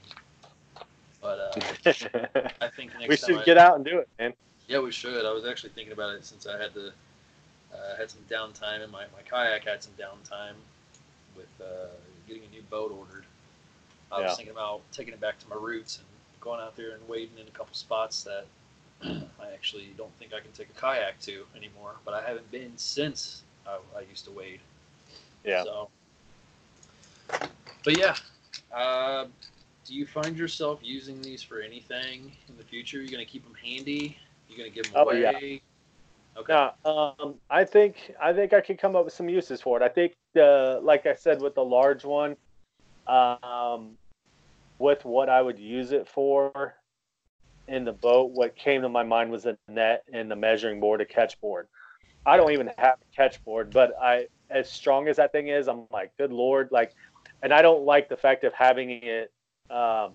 but uh, I think next we should I, get out and do it, man. yeah, we should. I was actually thinking about it since I had to uh, had some downtime, and my, my kayak had some downtime with uh, getting a new boat ordered. I Yeah. was thinking about taking it back to my roots and going out there and wading in a couple spots that I actually don't think I can take a kayak to anymore. But I haven't been since I, I used to wade. Yeah. So, but yeah, uh, do you find yourself using these for anything in the future? Are You gonna keep them handy? You gonna give them Oh, away? yeah. Okay. Um, I think I think I could come up with some uses for it. I think the like I said with the large one, um, with what I would use it for in the boat, what came to my mind was a net and the measuring board, a catch board. I don't even have a catch board, but I as strong as that thing is, I'm like, good lord, like, and I don't like the fact of having it um,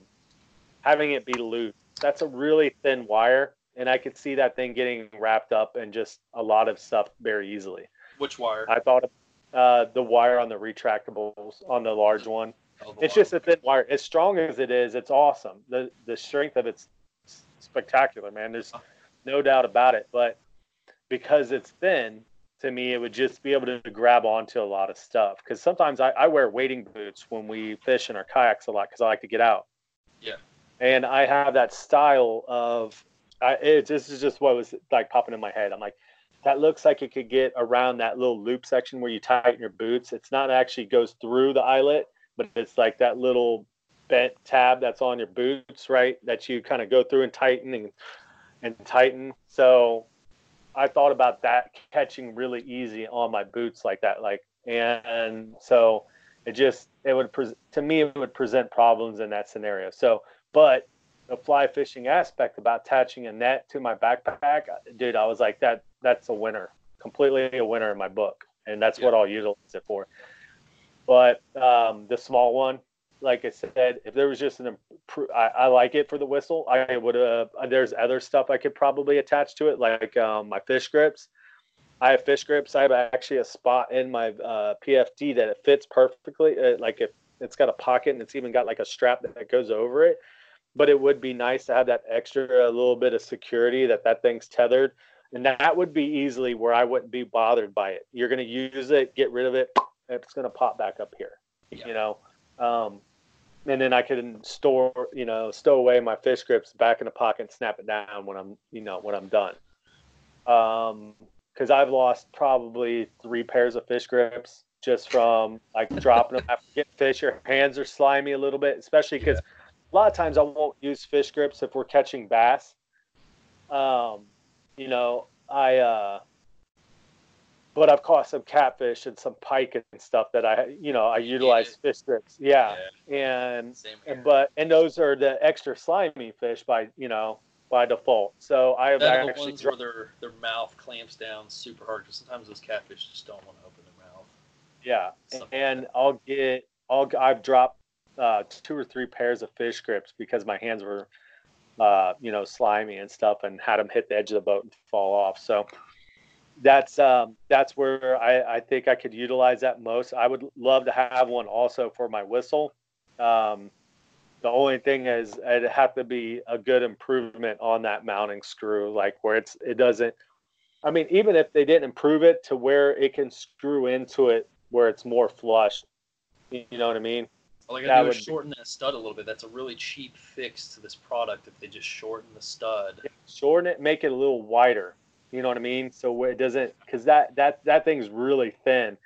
having it be loose. That's a really thin wire, and I could see that thing getting wrapped up and just a lot of stuff very easily. Which wire? I thought uh, the wire on the retractables on the large one. Oh, the It's just a thin wire. As strong as it is, it's awesome. The the strength of it's spectacular, man. There's no doubt about it. But because it's thin, to me, it would just be able to grab onto a lot of stuff. Because sometimes I, I wear wading boots when we fish in our kayaks a lot because I like to get out. Yeah. And I have that style of, I, it, this is just what was like popping in my head. I'm like, that looks like it could get around that little loop section where you tighten your boots. It's not actually goes through the eyelet, but it's like that little bent tab that's on your boots, right? That you kind of go through and tighten and and tighten. So I thought about that catching really easy on my boots like that, like and so it just it would pres to me it would present problems in that scenario. So, but the fly fishing aspect about attaching a net to my backpack, dude, I was like that that's a winner, completely a winner in my book, and that's what I'll utilize it for. But um, the small one, like I said, if there was just an I, I like it for the whistle. I would uh there's other stuff I could probably attach to it, like um, my fish grips. I have fish grips. I have actually a spot in my uh, PFD that it fits perfectly. Uh, like if it's got a pocket and it's even got like a strap that goes over it. But it would be nice to have that extra a little bit of security that that thing's tethered, and that would be easily where I wouldn't be bothered by it. You're going to use it, get rid of it, it's going to pop back up here. Yeah. You know, um, and then I can store, you know, stow away my fish grips back in the pocket and snap it down when I'm, you know, when I'm done. Um, because I've lost probably three pairs of fish grips just from like dropping them after getting fish. Your hands are slimy a little bit, especially because a lot of times I won't use fish grips if we're catching bass. Um, you know, I uh, but I've caught some catfish and some pike and stuff that I, you know, I utilize fish grips. Yeah, and and but and those are the extra slimy fish by you know by default. So Then the actually ones dro- where their their mouth clamps down super hard because sometimes those catfish just don't want to open their mouth. yeah, Something like and I'll get I'll I've dropped uh, two or three pairs of fish grips because my hands were uh, you know slimy and stuff and had them hit the edge of the boat and fall off. So that's um, that's where I, I think I could utilize that most. I would love to have one also for my whistle. Um, the only thing is it'd have to be a good improvement on that mounting screw, like where it's it doesn't. I mean, even if they didn't improve it to where it can screw into it where it's more flush, you know what I mean? All I gotta do would is be- shorten that stud a little bit. That's a really cheap fix to this product if they just shorten the stud. Shorten it, make it a little wider. You know what I mean? So it doesn't, because that that that thing's really thin,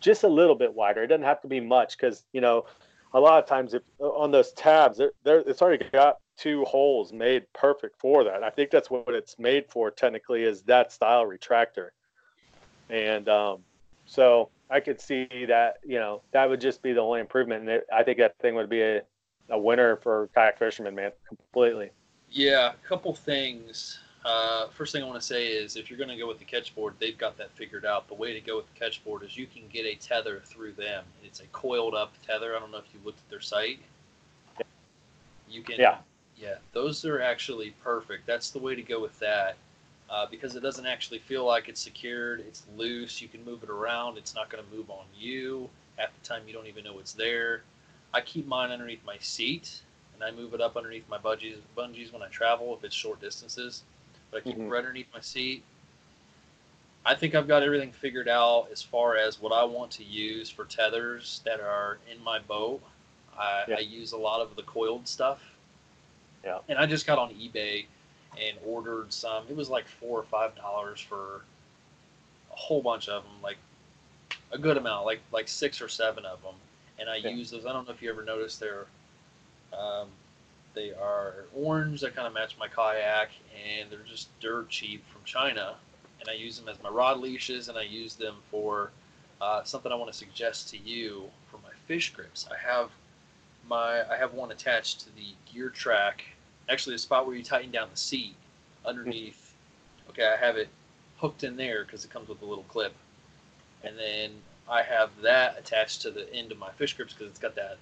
just a little bit wider. It doesn't have to be much, because you know, a lot of times if on those tabs, they're, it's already got two holes made perfect for that. I think that's what it's made for technically is that style retractor, and um, so I could see that you know that would just be the only improvement, and it, I think that thing would be a, a winner for kayak fishermen, man, completely. Yeah, a couple things. Uh, first thing I want to say is if you're going to go with the catch board, they've got that figured out. The way to go with the catch board is you can get a tether through them. It's a coiled up tether. I don't know if you looked at their site. You can. Yeah. Yeah, those are actually perfect. That's the way to go with that. Uh, because it doesn't actually feel like it's secured. It's loose. You can move it around. It's not going to move on you. Half the time, you don't even know it's there. I keep mine underneath my seat, and I move it up underneath my bungees, bungees when I travel if it's short distances. I keep Mhm. it right underneath my seat. I think I've got everything figured out as far as what I want to use for tethers that are in my boat. I, Yeah. I use a lot of the coiled stuff. Yeah. And I just got on eBay and ordered some. It was like four or five dollars for a whole bunch of them, like a good amount, like like six or seven of them. And I Yeah. use those. I don't know if you ever noticed they're um, they are orange that kind of match my kayak, and they're just dirt cheap from China. And I use them as my rod leashes, and I use them for uh, something I want to suggest to you for my fish grips. I have my I have one attached to the gear track, actually the spot where you tighten down the seat underneath. Okay, I have it hooked in there because it comes with a little clip, and then I have that attached to the end of my fish grips because it's got that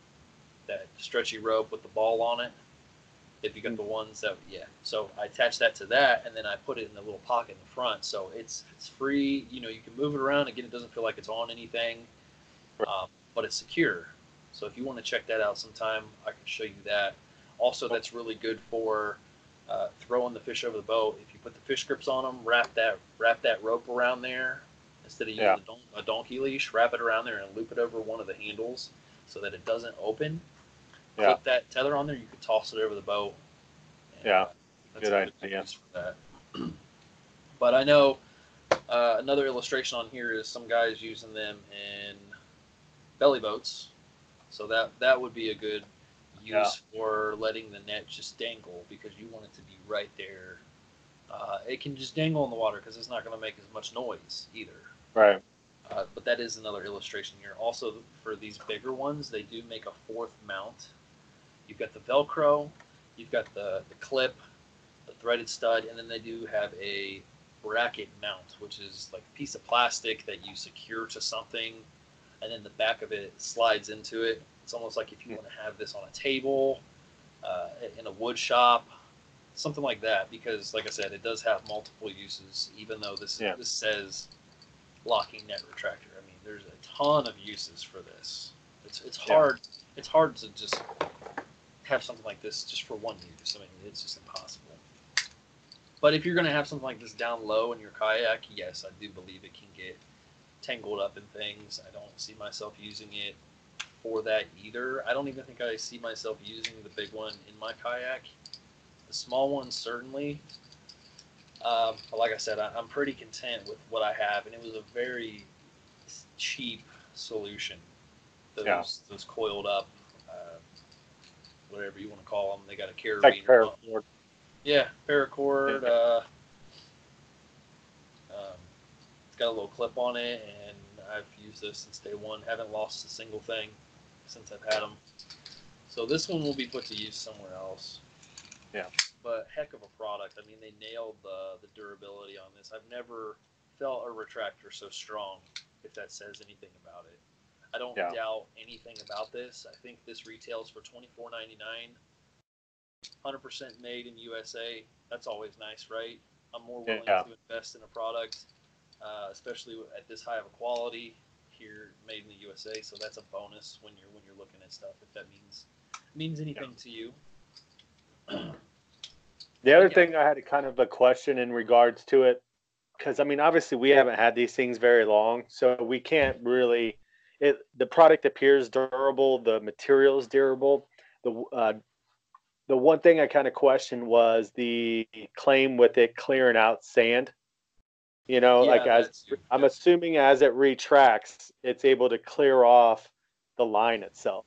that stretchy rope with the ball on it. If you got the ones that yeah, so I attach that to that, and then I put it in the little pocket in the front, so it's it's free. You know, you can move it around. Again, it doesn't feel like it's on anything, um, but it's secure. So if you want to check that out sometime, I can show you that. Also, that's really good for uh, throwing the fish over the boat. If you put the fish grips on them, wrap that wrap that rope around there instead of using Yeah. a, don- a donkey leash. Wrap it around there and loop it over one of the handles so that it doesn't open. Yeah. Clip that tether on there. You could toss it over the boat. And, Yeah. uh, that's Good a good idea. use for that. but I know uh, another illustration on here is some guys using them in belly boats. So that that would be a good use Yeah. for letting the net just dangle because you want it to be right there. Uh, it can just dangle in the water because it's not going to make as much noise either. Right. Uh, but that is another illustration here. Also, for these bigger ones, they do make a fourth mount. You've got the Velcro, you've got the, the clip, the threaded stud, and then they do have a bracket mount, which is like a piece of plastic that you secure to something, and then the back of it slides into it. It's almost like if you want to have this on a table, uh, in a wood shop, something like that. Because, like I said, it does have multiple uses. Even though this Yeah. this says locking net retractor, I mean, there's a ton of uses for this. It's it's Yeah. hard it's hard to just have something like this just for one use. I mean, it's just impossible. But if you're going to have something like this down low in your kayak, yes, I do believe it can get tangled up in things. I don't see myself using it for that either. I don't even think I see myself using the big one in my kayak. The small one, certainly. Um, but like I said, I, I'm pretty content with what I have, and it was a very cheap solution. Those, Yeah. those coiled up, whatever you want to call them, they got a carabiner. Like paracord. yeah, paracord. Yeah. Uh, um, it's got a little clip on it, and I've used this since day one. Haven't lost a single thing since I've had them. So this one will be put to use somewhere else. Yeah. But heck of a product. I mean, they nailed the the durability on this. I've never felt a retractor so strong. If that says anything about it, I don't Yeah. doubt anything about this. I think this retails for twenty four ninety nine. 100% made in USA. That's always nice, right? I'm more willing Yeah. to invest in a product, uh, especially at this high of a quality here, made in the USA. So that's a bonus when you're when you're looking at stuff. If that means means anything to you. The other Yeah. thing I had a kind of a question in regards to it, because I mean, obviously we haven't had these things very long, so we can't really. It the product appears durable, the material is durable. The uh, the one thing I kind of questioned was the claim with it clearing out sand. You know, like Yeah, as that's- I'm assuming as it retracts, it's able to clear off the line itself.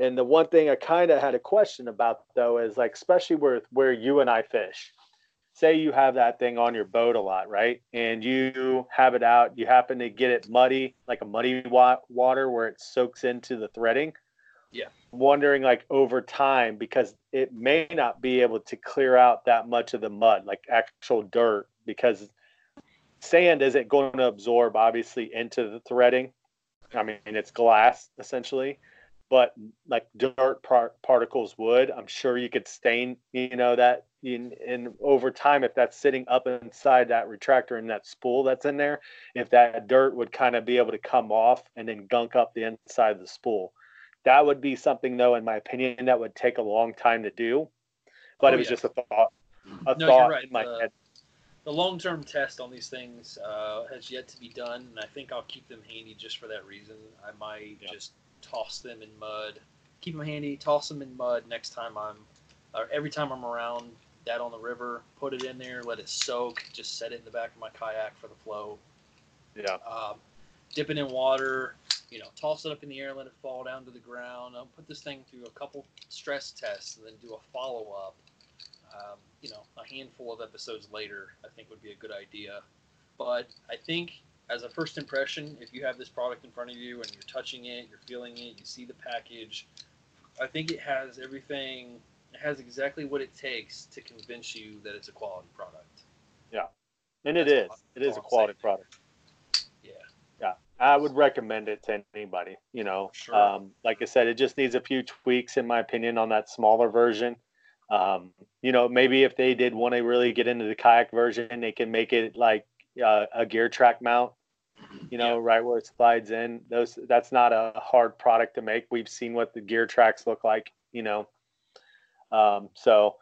And the one thing I kind of had a question about though is like, especially where where you and I fish. Say you have that thing on your boat a lot, right? And you have it out. You happen to get it muddy, like a muddy wa- water where it soaks into the threading. Yeah. Wondering like over time because it may not be able to clear out that much of the mud, like actual dirt, because sand isn't going to absorb obviously into the threading. I mean, it's glass essentially, but like dirt par- particles would. I'm sure you could stain, you know, that in, in over time if that's sitting up inside that retractor and that spool that's in there, if that dirt would kind of be able to come off and then gunk up the inside of the spool. That would be something though, in my opinion, that would take a long time to do. But Oh, it was yeah. just a thought, a No, thought right. in my The- head. the long term test on these things uh, has yet to be done, and I think I'll keep them handy just for that reason. I might Yeah. just toss them in mud, keep them handy, toss them in mud next time I'm, or every time I'm around that on the river, put it in there, let it soak, just set it in the back of my kayak for the flow. Yeah. Um, dip it in water, you know, toss it up in the air, let it fall down to the ground. I'll put this thing through a couple stress tests and then do a follow up. Um, you know, a handful of episodes later, I think would be a good idea. But I think as a first impression, if you have this product in front of you and you're touching it, you're feeling it, you see the package, I think it has everything. It has exactly what it takes to convince you that it's a quality product. Yeah, and it That's is. all- It is a quality product. Yeah. Yeah. I would recommend it to anybody, you know. Sure. Um, like I said, it just needs a few tweaks in my opinion on that smaller version. Um, you know, maybe if they did want to really get into the kayak version, they can make it like uh, a gear track mount, you know, right where it slides in. Those that's not a hard product to make. We've seen what the gear tracks look like, you know. Um, so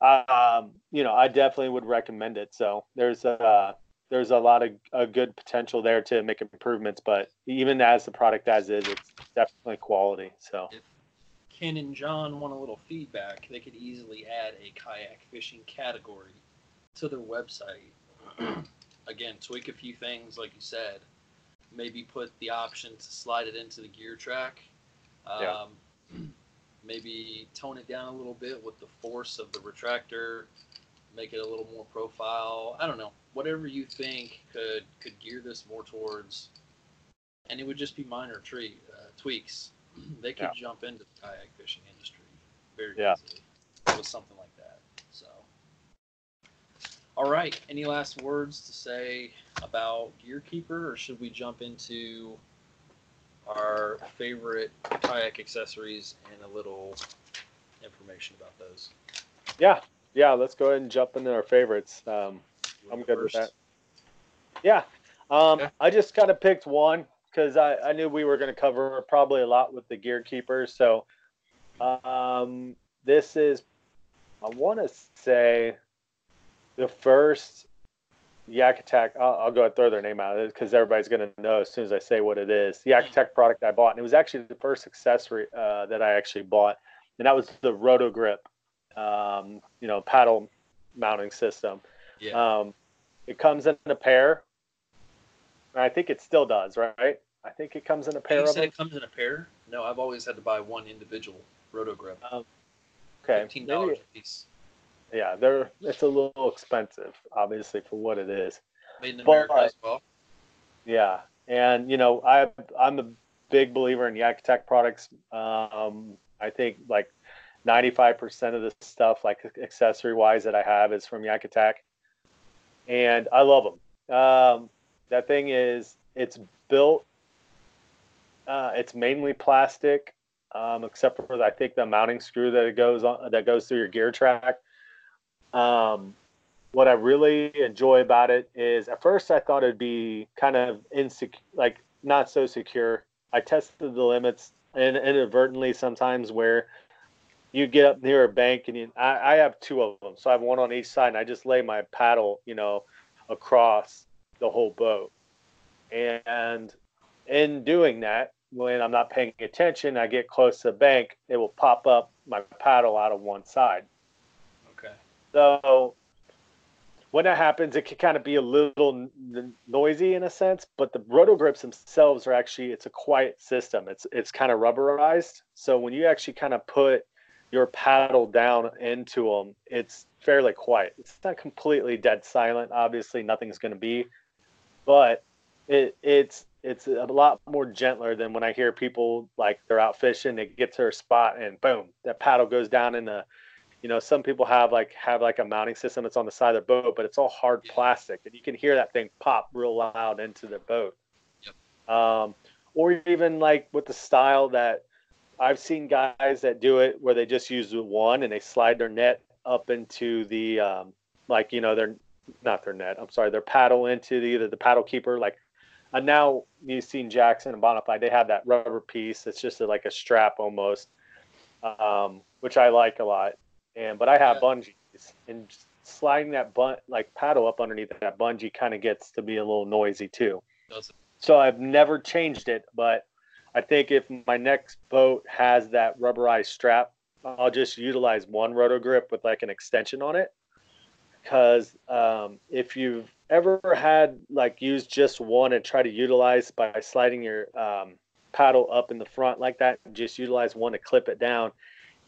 um, you know, I definitely would recommend it. So there's a there's a lot of a good potential there to make improvements, but even as the product as is, it's definitely quality. So If Ken and John want a little feedback, they could easily add a kayak fishing category to their website. Again, tweak a few things, like you said. Maybe put the option to slide it into the gear track. Um, Yeah. Maybe tone it down a little bit with the force of the retractor. Make it a little more profile. I don't know. Whatever you think could could gear this more towards, and it would just be minor treat uh, tweaks they could Yeah. jump into the kayak fishing industry very Yeah. easily with something like that. So, all right. Any last words to say about Gearkeeper, or should we jump into our favorite kayak accessories and a little information about those. Yeah, yeah. Let's go ahead and jump into our favorites. Um, I'm good with that. Yeah. Um, Okay. I just kind of picked one because I, I knew we were going to cover probably a lot with the gear keepers. So um, this is, I want to say, the first Yak Attack. I'll, I'll go ahead and throw their name out because everybody's going to know as soon as I say what it is. Yak Attack product I bought. And it was actually the first accessory uh, that I actually bought. And that was the Roto Grip, um, you know, paddle mounting system. Yeah. Um, it comes in a pair. And I think it still does, right? I think it comes in a pair you said it comes in a pair? No, I've always had to buy one individual roto grip. Okay, Fifteen dollars a piece. Yeah, they're it's a little expensive, obviously for what it is. Made in But- America as well. Yeah, and you know, I I'm a big believer in Yak Attack products. Um, I think like 95% of the stuff, like accessory wise, that I have is from Yak Attack, and I love them. Um, that thing is, it's built. Uh, it's mainly plastic, um, except for I think the mounting screw that it goes on that goes through your gear track. Um, what I really enjoy about it is at first I thought it'd be kind of insecure, like not so secure. I tested the limits and inadvertently sometimes where you get up near a bank and you, I, I have two of them, so I have one on each side, and I just lay my paddle, you know, across the whole boat. And in doing that, when I'm not paying attention, I get close to the bank, it will pop up my paddle out of one side. So when that happens, it can kind of be a little noisy in a sense, but the roto grips themselves are actually it's a quiet system. It's it's kind of rubberized. So when you actually kind of put your paddle down into them, it's fairly quiet. It's not completely dead silent. Obviously, nothing's going to be, but it it's it's a lot more gentler than when I hear people like they're out fishing, they get to their spot and boom, that paddle goes down in the you know some people have like have like a mounting system that's on the side of their boat but it's all hard plastic and you can hear that thing pop real loud into the boat. Yep. um, or even like with the style that i've seen guys that do it where they just use the one and they slide their net up into the um, like you know their not their net i'm sorry their paddle into the, either the paddle keeper like and now you've seen jackson and bonafide they have that rubber piece it's just like a strap almost um, which i like a lot and but I have Yeah. bungees, and sliding that bun like paddle up underneath that bungee kind of gets to be a little noisy too. So I've never changed it, but I think if my next boat has that rubberized strap, I'll just utilize one roto grip with like an extension on it. Because um, if you've ever had like used just one and try to utilize by sliding your um, paddle up in the front like that, just utilize one to clip it down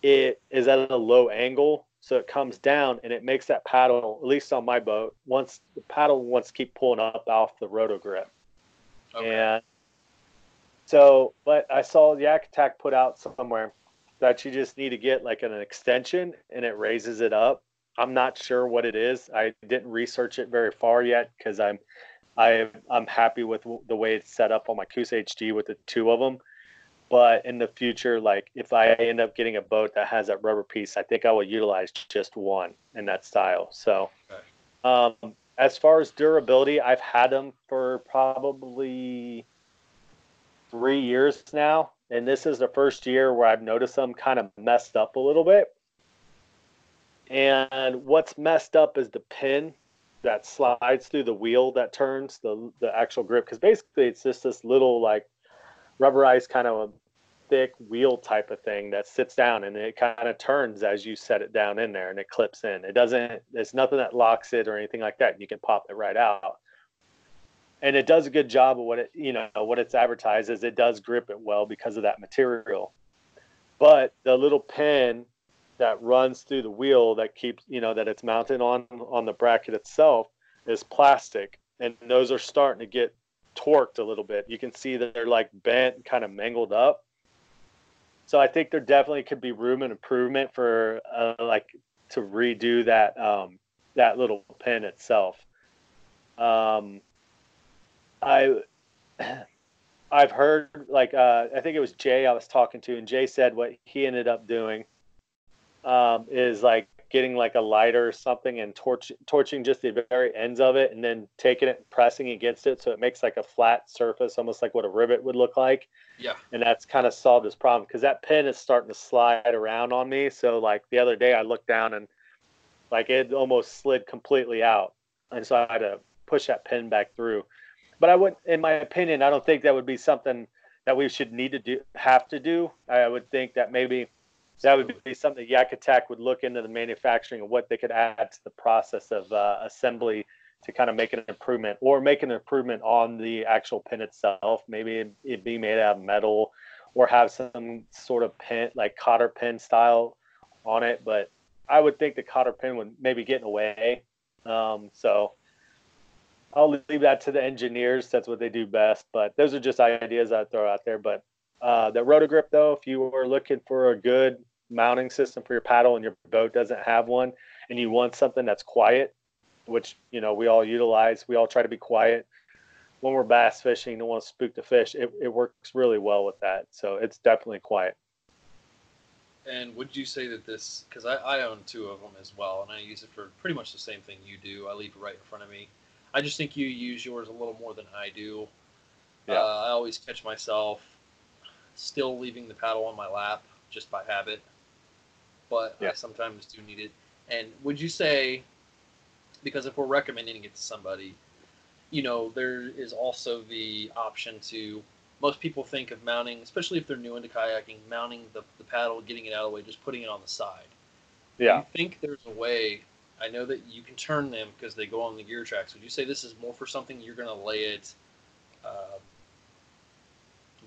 it is at a low angle so it comes down and it makes that paddle at least on my boat once the paddle wants to keep pulling up off the roto grip Okay. and so but i saw yak attack put out somewhere that you just need to get like an extension and it raises it up. I'm not sure what it is. I didn't research it very far yet because i'm I, i'm happy with the way it's set up on my Coosa HD with the two of them but in the future like if i end up getting a boat that has that rubber piece i think i will utilize just one in that style. So um, as far as durability i've had them for probably three years now. And this is the first year where i've noticed them kind of messed up a little bit. And what's messed up is the pin that slides through the wheel that turns the the actual grip. Because basically it's just this little like rubberized kind of a thick wheel type of thing that sits down and it kind of turns as you set it down in there and it clips in. It doesn't, there's nothing that locks it or anything like that. You can pop it right out. And it does a good job of what it, you know, what it's advertised as it does grip it well because of that material. But the little pin that runs through the wheel that keeps, you know, that it's mounted on on the bracket itself is plastic. And those are starting to get torqued a little bit. You can see that they're like bent, kind of mangled up. So I think there definitely could be room and improvement for uh, like to redo that um, that little pin itself. Um, I I've heard like uh, I think it was Jay I was talking to, and Jay said what he ended up doing um, is like getting like a lighter or something and torch, torching just the very ends of it and then taking it and pressing against it so it makes like a flat surface, almost like what a rivet would look like. Yeah. And that's kind of solved this problem because that pin is starting to slide around on me. So like the other day I looked down and like it almost slid completely out. And so I had to push that pin back through. But I would, in my opinion, I don't think that would be something that we should need to do, have to do. I would think that maybe that would be something Yak Attack would look into the manufacturing and what they could add to the process of uh, assembly to kind of make an improvement or make an improvement on the actual pin itself. Maybe it, it be made out of metal or have some sort of pin, like cotter pin style on it. But I would think the cotter pin would maybe get in the way. Um, so I'll leave that to the engineers. That's what they do best. But those are just ideas I throw out there. But uh, the Rotogrip, though, if you were looking for a good mounting system for your paddle and your boat doesn't have one, and you want something that's quiet, which you know we all utilize, we all try to be quiet when we're bass fishing. Don't want to spook the fish. It, it works really well with that. So it's definitely quiet. And would you say that this, because I, I own two of them as well, and I use it for pretty much the same thing you do. I leave it right in front of me. I just think you use yours a little more than I do. Yeah. Uh, I always catch myself still leaving the paddle on my lap just by habit, but I sometimes do need it. And would you say, because if we're recommending it to somebody, you know, there is also the option to. Most people think of mounting, especially if they're new into kayaking, mounting the, the paddle, getting it out of the way, just putting it on the side. Yeah. you think there's a way? I know that you can turn them because they go on the gear tracks. Would you say this is more for something you're going to lay it uh,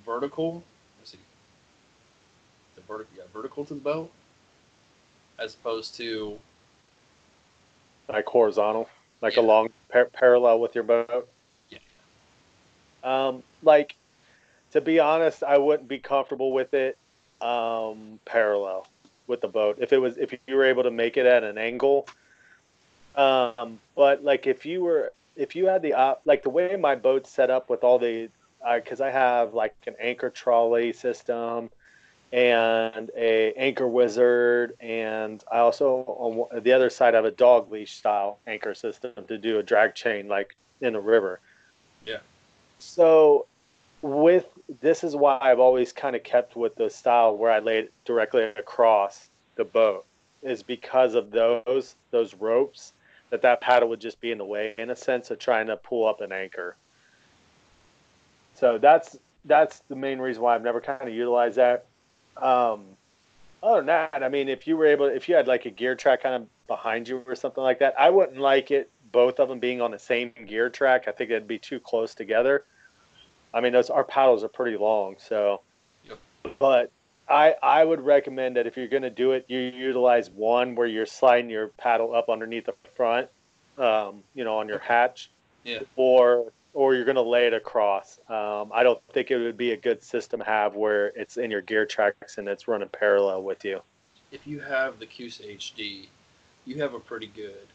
vertical? Let's see, the vertical, yeah, vertical to the boat, as opposed to like horizontal, like Yeah. along par- parallel with your boat. Yeah. Um, like to be honest, I wouldn't be comfortable with it um, parallel with the boat if it was if you were able to make it at an angle. Um, but like if you were if you had the op like the way my boat's set up with all the because I have like an anchor trolley system and a anchor wizard and i also on the other side have a dog leash style anchor system to do a drag chain like in a river. Yeah. so with this is why i've always kind of kept with the style where i lay it directly across the boat is because of those those ropes that that paddle would just be in the way in a sense of trying to pull up an anchor. So that's that's the main reason why i've never kind of utilized that um, other than that, I mean, if you were able, if you had like a gear track kind of behind you or something like that, I wouldn't like it both of them being on the same gear track. I think it'd be too close together. I mean, those our paddles are pretty long, so. Yep. But I I would recommend that if you're going to do it, you utilize one where you're sliding your paddle up underneath the front, um, you know, on your hatch, Yeah. or or you're going to lay it across. Um, I don't think it would be a good system to have where it's in your gear tracks and it's running parallel with you. if you have the Coosa HD, you have a pretty good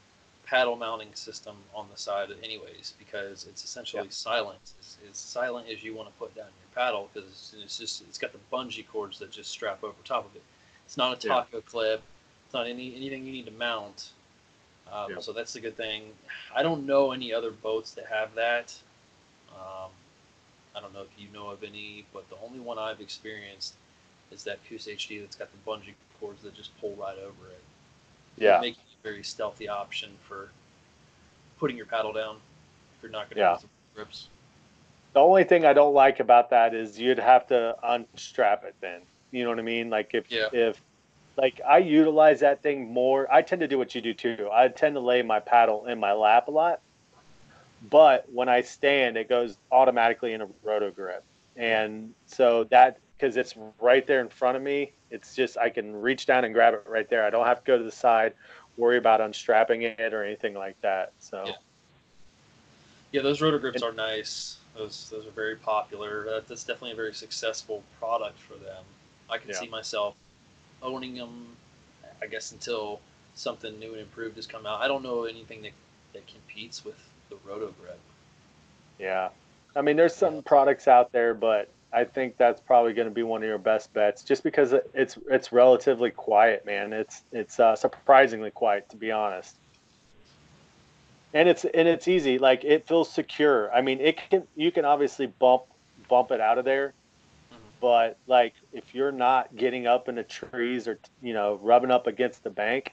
paddle mounting system on the side, anyways, because it's essentially Yeah. silent. It's as silent as you want to put down your paddle because it's just it's got the bungee cords that just strap over top of it. It's not a Yeah. taco clip. It's not any anything you need to mount. Um, Yeah. So that's the good thing. I don't know any other boats that have that. Um, I don't know if you know of any, but the only one I've experienced is that Coosa HD that's got the bungee cords that just pull right over it. Yeah. Making it a very stealthy option for putting your paddle down if you're not going to Yeah. use the grips. The only thing I don't like about that is you'd have to unstrap it then. You know what I mean? Like if Yeah. if like I utilize that thing more. I tend to do what you do too. I tend to lay my paddle in my lap a lot. But when I stand, it goes automatically in a roto grip. And so that because it's right there in front of me, it's just I can reach down and grab it right there. I don't have to go to the side, worry about unstrapping it or anything like that. So Yeah. Yeah, those roto grips are nice. Those those are very popular. That, that's definitely a very successful product for them. I can Yeah. see myself owning them. I guess until something new and improved has come out. I don't know anything that that competes with the roto grip. Yeah. I mean, there's some products out there, but I think that's probably going to be one of your best bets, just because it's it's relatively quiet, man. It's it's uh, surprisingly quiet, to be honest. And it's and it's easy. Like it feels secure. I mean, it can you can obviously bump bump it out of there, mm-hmm. but like if you're not getting up in the trees or you know rubbing up against the bank,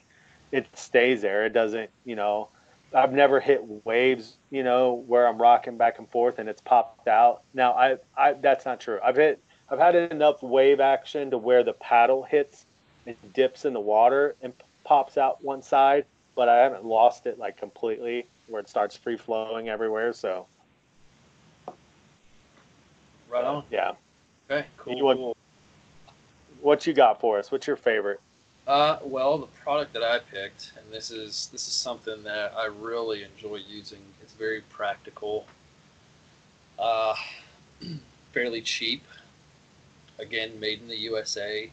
it stays there. It doesn't you know I've never hit waves, you know, where I'm rocking back and forth and it's popped out. Now, I, I that's not true. I've hit, I've had enough wave action to where the paddle hits, it dips in the water and pops out one side, but I haven't lost it like completely where it starts free flowing everywhere. So, right on. Yeah. Okay. Cool. You, what, cool. what you got for us? What's your favorite? Uh, well, the product that I picked, and this is this is something that I really enjoy using. It's very practical, uh, fairly cheap. Again, made in the USA.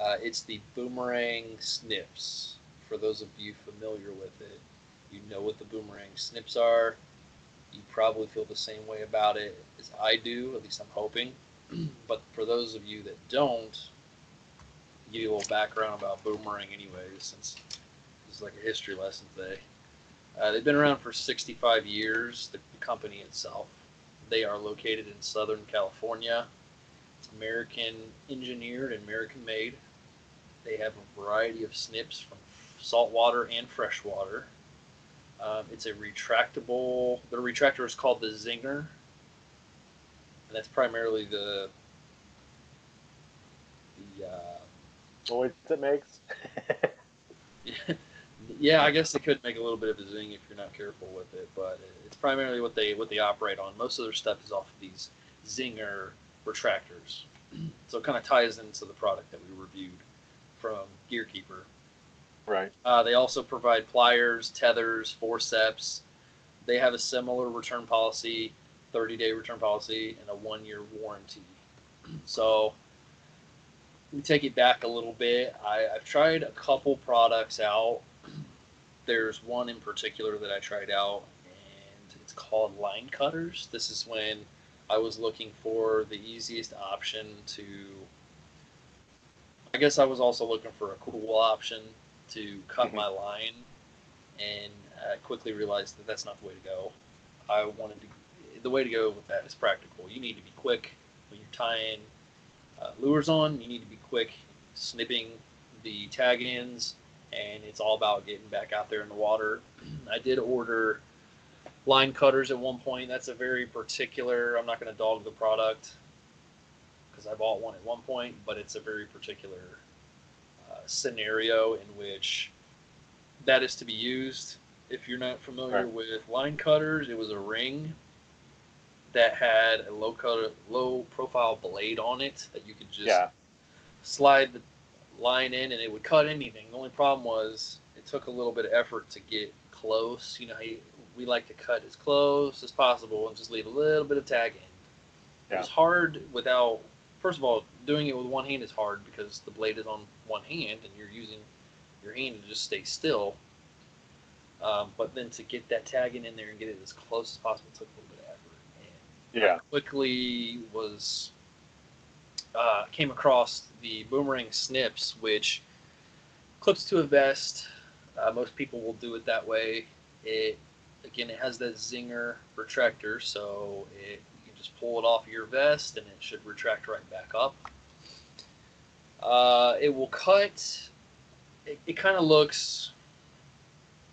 Uh, it's the Boomerang Snips. For those of you familiar with it, you know what the Boomerang Snips are. You probably feel the same way about it as I do. At least I'm hoping. but for those of you that don't, give you a little background about Boomerang, anyways, since this is like a history lesson today. Uh, they've been around for 65 years, the, the company itself. They are located in Southern California. It's American engineered and American made. They have a variety of snips from saltwater and freshwater. Um, it's a retractable, the retractor is called the Zinger. And that's primarily the the uh, noise it makes. yeah, I guess they could make a little bit of a zing if you're not careful with it, but it's primarily what they what they operate on. Most of their stuff is off of these zinger retractors, so it kind of ties into the product that we reviewed from Gearkeeper. Right. Uh, they also provide pliers, tethers, forceps. They have a similar return policy, 30 day return policy, and a one year warranty. So me take it back a little bit. I, I've tried a couple products out. There's one in particular that I tried out, and it's called line cutters. This is when I was looking for the easiest option to. I guess I was also looking for a cool option to cut mm-hmm. my line, and I quickly realized that that's not the way to go. I wanted to. The way to go with that is practical. You need to be quick when you're tying uh, lures on, you need to be quick snipping the tag ends, and it's all about getting back out there in the water. I did order line cutters at one point. That's a very particular. I'm not going to dog the product because I bought one at one point, but it's a very particular uh, scenario in which that is to be used. If you're not familiar right. with line cutters, it was a ring that had a low color, low profile blade on it that you could just yeah. slide the line in and it would cut anything. The only problem was it took a little bit of effort to get close. You know, we like to cut as close as possible and just leave a little bit of tag in. Yeah. It's hard without. First of all, doing it with one hand is hard because the blade is on one hand and you're using your hand to just stay still. Um, but then to get that tagging in there and get it as close as possible took a little yeah. quickly was uh, came across the boomerang snips, which clips to a vest. Uh, most people will do it that way. It again, it has that zinger retractor, so it, you can just pull it off your vest, and it should retract right back up. Uh, it will cut. It, it kind of looks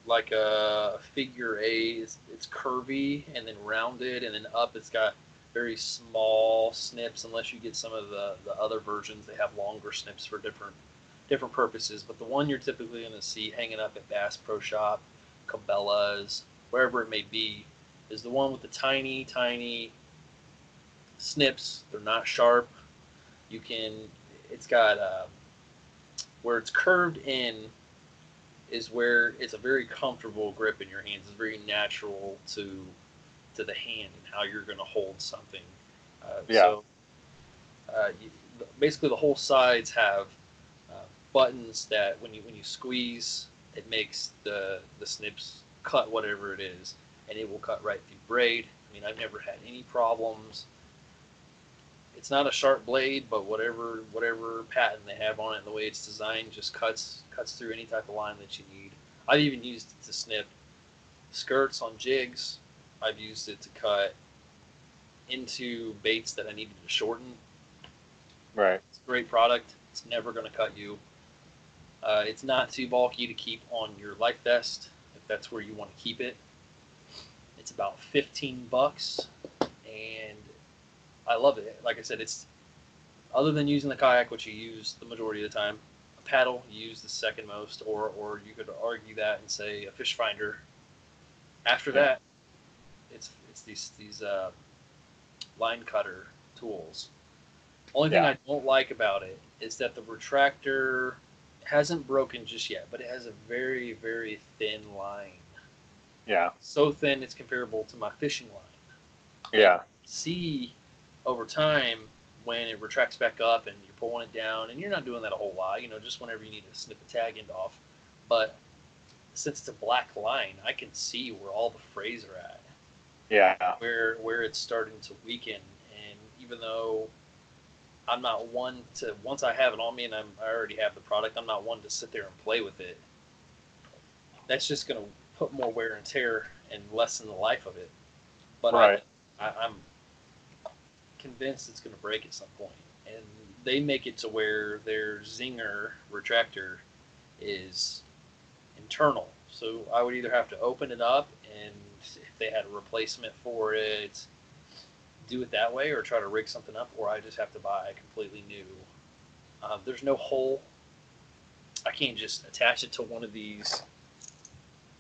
like a figure eight. It's, curvy and then rounded, and then up it's got very small snips. Unless you get some of the, the other versions, they have longer snips for different different purposes. But the one you're typically going to see hanging up at Bass Pro Shop, Cabela's, wherever it may be, is the one with the tiny, tiny snips. They're not sharp. You can. It's got uh, where it's curved in is where it's a very comfortable grip in your hands. It's very natural to to the hand and how you're going to hold something. Uh, yeah. So, uh, you, basically, the whole sides have uh, buttons that when you when you squeeze, it makes the the snips cut whatever it is, and it will cut right through braid. I mean, I've never had any problems. It's not a sharp blade, but whatever whatever pattern they have on it, and the way it's designed, just cuts cuts through any type of line that you need. I've even used it to snip skirts on jigs. I've used it to cut into baits that I needed to shorten. Right. It's a great product. It's never going to cut you. Uh, it's not too bulky to keep on your life vest if that's where you want to keep it. It's about 15 bucks, and I love it. Like I said, it's other than using the kayak, which you use the majority of the time. A paddle you use the second most, or or you could argue that and say a fish finder. After Yeah. that, it's it's these these uh, line cutter tools. Only thing Yeah. I don't like about it is that the retractor hasn't broken just yet, but it has a very very thin line. Yeah. So thin it's comparable to my fishing line Yeah. see over time when it retracts back up and you're pulling it down, and you're not doing that a whole lot, you know, just whenever you need to snip a tag end off. But since it's a black line, I can see where all the frays are at, Yeah. where where it's starting to weaken. And even though I'm not one to once I have it on me and I'm, I already have the product, I'm not one to sit there and play with it. That's just going to put more wear and tear and lessen the life of it. But Right. I, I, I'm convinced it's going to break at some point. And they make it to where their Zinger retractor is internal. So I would either have to open it up and if they had a replacement for it, do it that way or try to rig something up, or I just have to buy a completely new. Uh, there's no hole. I can't just attach it to one of these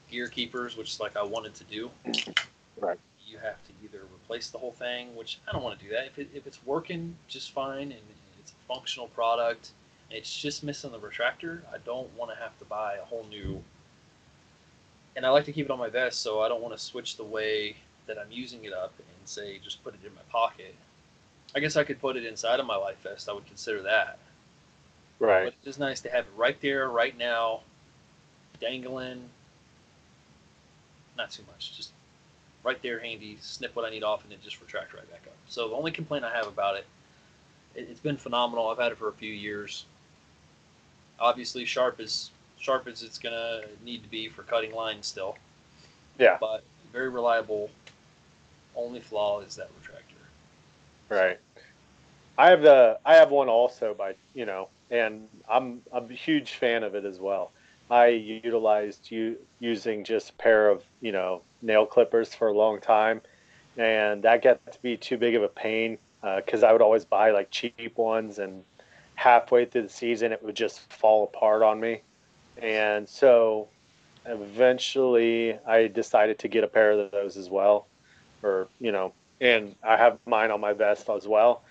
gear keepers, which is like I wanted to do. Right. You have to either replace the whole thing, which I don't want to do that. If, it, if it's working just fine and it's a functional product, and it's just missing the retractor, I don't want to have to buy a whole new. And I like to keep it on my vest, so I don't want to switch the way that I'm using it up and say just put it in my pocket. I guess I could put it inside of my life vest. I would consider that. Right. But it's nice to have it right there, right now, dangling. Not too much, just right there, handy. Snip what I need off, and then just retract right back up. So the only complaint I have about it, it it's been phenomenal. I've had it for a few years. Obviously, sharp as sharp as it's gonna need to be for cutting lines still, Yeah. but very reliable. Only flaw is that retractor. Right. I have the I have one also by you know, and I'm I'm a huge fan of it as well. I utilized you using just a pair of you know nail clippers for a long time, and that got to be too big of a pain uh, because I would always buy like cheap ones, and halfway through the season it would just fall apart on me, and so eventually I decided to get a pair of those as well, or you know and I have mine on my vest as well.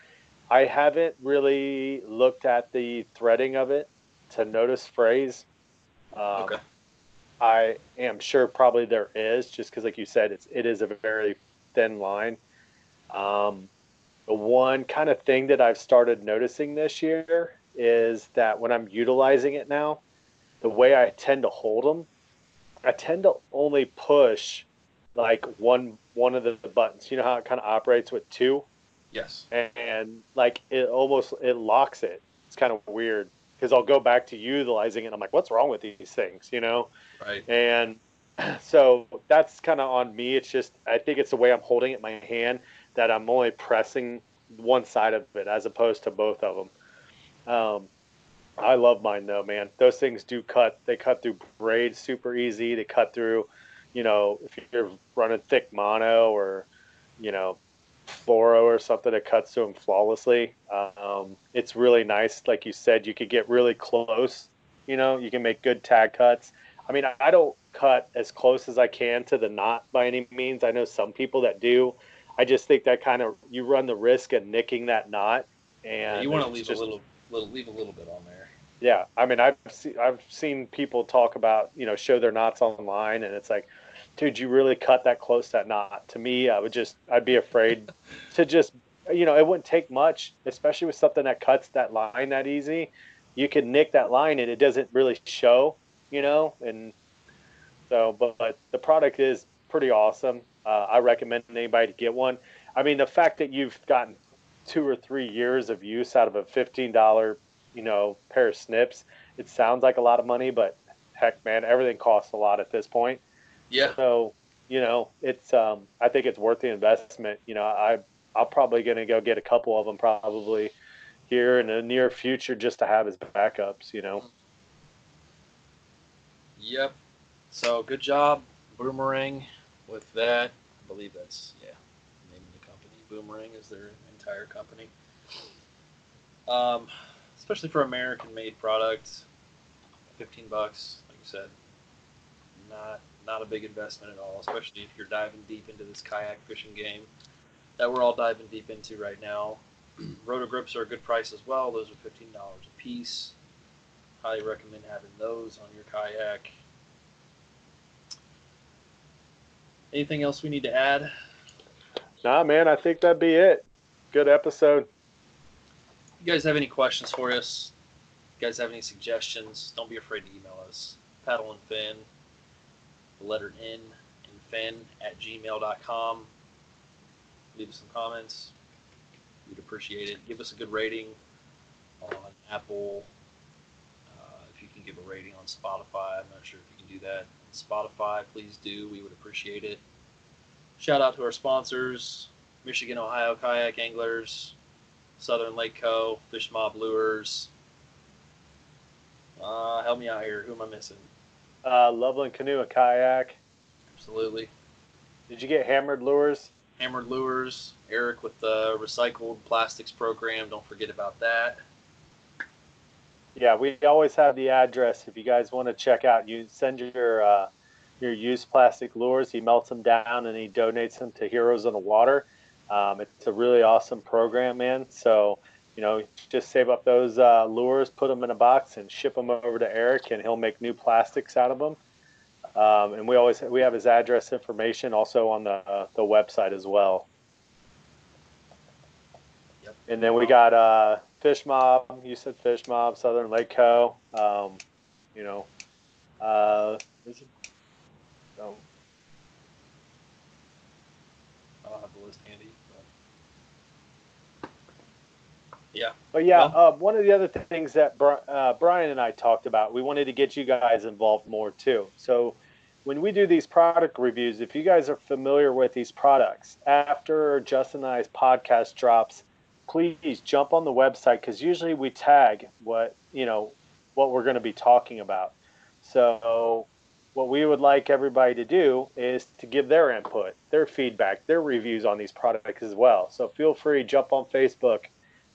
I haven't really looked at the threading of it to notice frays. Um, Okay. I am sure probably there is, just because, like you said, it's it is a very thin line. Um, the one kind of thing that I've started noticing this year is that when I'm utilizing it now, the way I tend to hold them, I tend to only push like one one of the buttons. You know how it kind of operates with two, Yes. and like it almost it locks it. It's kind of weird because I'll go back to utilizing it. and I'm like, what's wrong with these things? You know, Right. and so that's kind of on me. It's just I think it's the way I'm holding it in my hand that I'm only pressing one side of it as opposed to both of them. Um, I love mine though, man. Those things do cut. They cut through braids super easy. They cut through, you know, if you're running thick mono or, you know, fluoro or something, it cuts to them flawlessly. Um, it's really nice. Like you said, you could get really close. You know, you can make good tag cuts. I mean, I don't cut as close as I can to the knot by any means. I know some people that do. I just think that kind of you run the risk of nicking that knot. And you want to leave just- a little, little, leave a little bit on there. yeah, I mean, I've see, I've seen people talk about you know show their knots online, and it's like, dude, you really cut that close that knot. To me, I would just I'd be afraid to just you know it wouldn't take much, especially with something that cuts that line that easy. You can nick that line, and it doesn't really show, you know. And so, but, but the product is pretty awesome. Uh, I recommend anybody to get one. I mean, the fact that you've gotten two or three years of use out of a fifteen dollar, you know, pair of snips, it sounds like a lot of money, but heck, man, everything costs a lot at this point. Yeah. So, you know, it's um, I think it's worth the investment. You know, I I'm probably gonna go get a couple of them probably here in the near future just to have as backups. You know. Yep. So good job, Boomerang, with that. I believe that's yeah, name of the company. Boomerang is their entire company. Um, especially for American-made products, fifteen bucks, like you said, not not a big investment at all. Especially if you're diving deep into this kayak fishing game that we're all diving deep into right now. Roto grips are a good price as well. Those are fifteen dollars a piece. Highly recommend having those on your kayak. Anything else we need to add? Nah, man, I think that'd be it. Good episode. you guys have any questions for us? you guys have any suggestions? Don't be afraid to email us. Paddle and Fin, the letter N and Fin at gmail.com. Leave us some comments. We'd appreciate it. Give us a good rating on Apple. Uh, if you can give a rating on Spotify, I'm not sure if you can do that. Spotify, please do. We would appreciate it. Shout out to our sponsors Michigan, Ohio Kayak Anglers, Southern Lake Co., Fish Mob Lures. Uh, help me out here. Who am I missing? Uh, Loveland Canoe and Kayak. Absolutely. Did you get hammered lures? Hammered Lures, Eric with the recycled plastics program. Don't forget about that. Yeah, we always have the address. If you guys want to check out, you send your uh, your used plastic lures. He melts them down and he donates them to Heroes on the Water. Um, it's a really awesome program, man. So you know, just save up those uh, lures, put them in a box, and ship them over to Eric, and he'll make new plastics out of them. Um, and we always we have his address information also on the uh, the website as well. Yep. And then we got uh, Fish Mob. You said Fish Mob, Southern Lake Co. Um, you know, uh, is it, um, I don't have the list handy. But... Yeah. But yeah, Well- uh, one of the other things that uh, Brian and I talked about, we wanted to get you guys involved more too. So when we do these product reviews, if you guys are familiar with these products, after Justin and I's podcast drops, please jump on the website because usually we tag what you know what we're going to be talking about. So what we would like everybody to do is to give their input, their feedback, their reviews on these products as well. So feel free jump on Facebook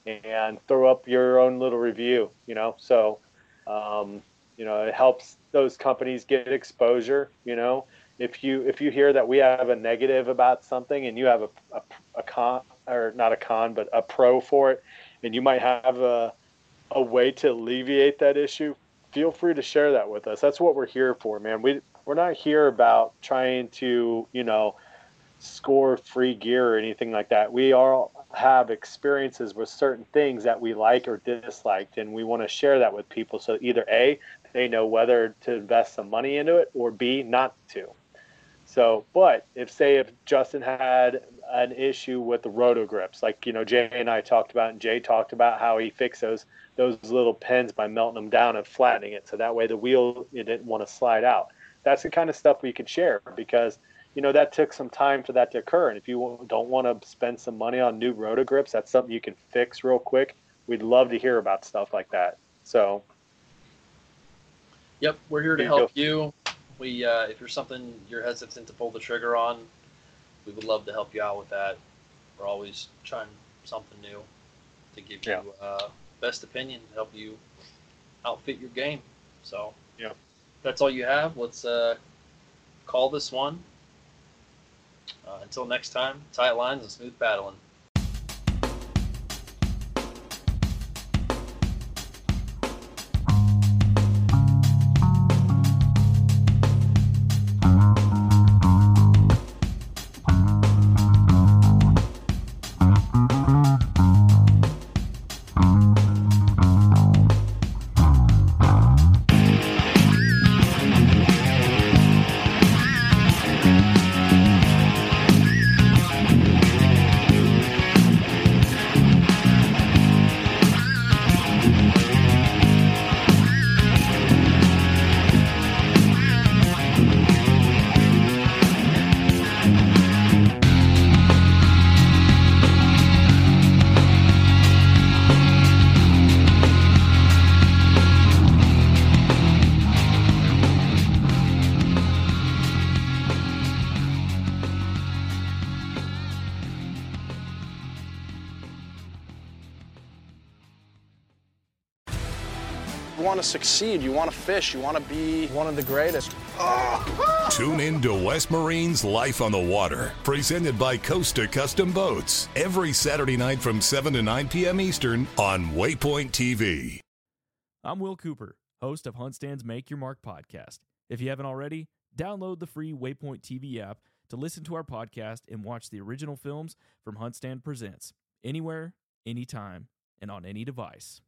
and throw up your own little review, you know. So, um, you know, it helps those companies get exposure. You know, if you if you hear that we have a negative about something and you have a, a, a con or not a con but a pro for it, and you might have a a way to alleviate that issue, feel free to share that with us. That's what we're here for, man. We we're not here about trying to, you know, score free gear or anything like that. We all have experiences with certain things that we like or disliked, and we want to share that with people. So either A, they know whether to invest some money into it, or B, not to. So, but if say if Justin had an issue with the roto grips, like you know Jay and I talked about, and Jay talked about how he fixed those those little pins by melting them down and flattening it, so that way the wheel it didn't want to slide out. That's the kind of stuff we could share because you know that took some time for that to occur. And if you don't want to spend some money on new roto grips, that's something you can fix real quick. We'd love to hear about stuff like that. So Yep, we're here to help you. We, uh, if there's something you're hesitant to pull the trigger on, we would love to help you out with that. We're always trying something new to give Yeah. you uh, best opinion to help you outfit your game. So, Yeah. that's all you have. Let's uh, call this one. Uh, until next time, tight lines and smooth paddling. To succeed. You want to fish. You want to be one of the greatest. Tune in to West Marine's Life on the Water, presented by Costa Custom Boats, every Saturday night from 7 to 9 p.m. Eastern on Waypoint TV. I'm Will Cooper, host of HuntStand's Make Your Mark podcast. If you haven't already, download the free Waypoint TV app to listen to our podcast and watch the original films from HuntStand Presents anywhere, anytime, and on any device.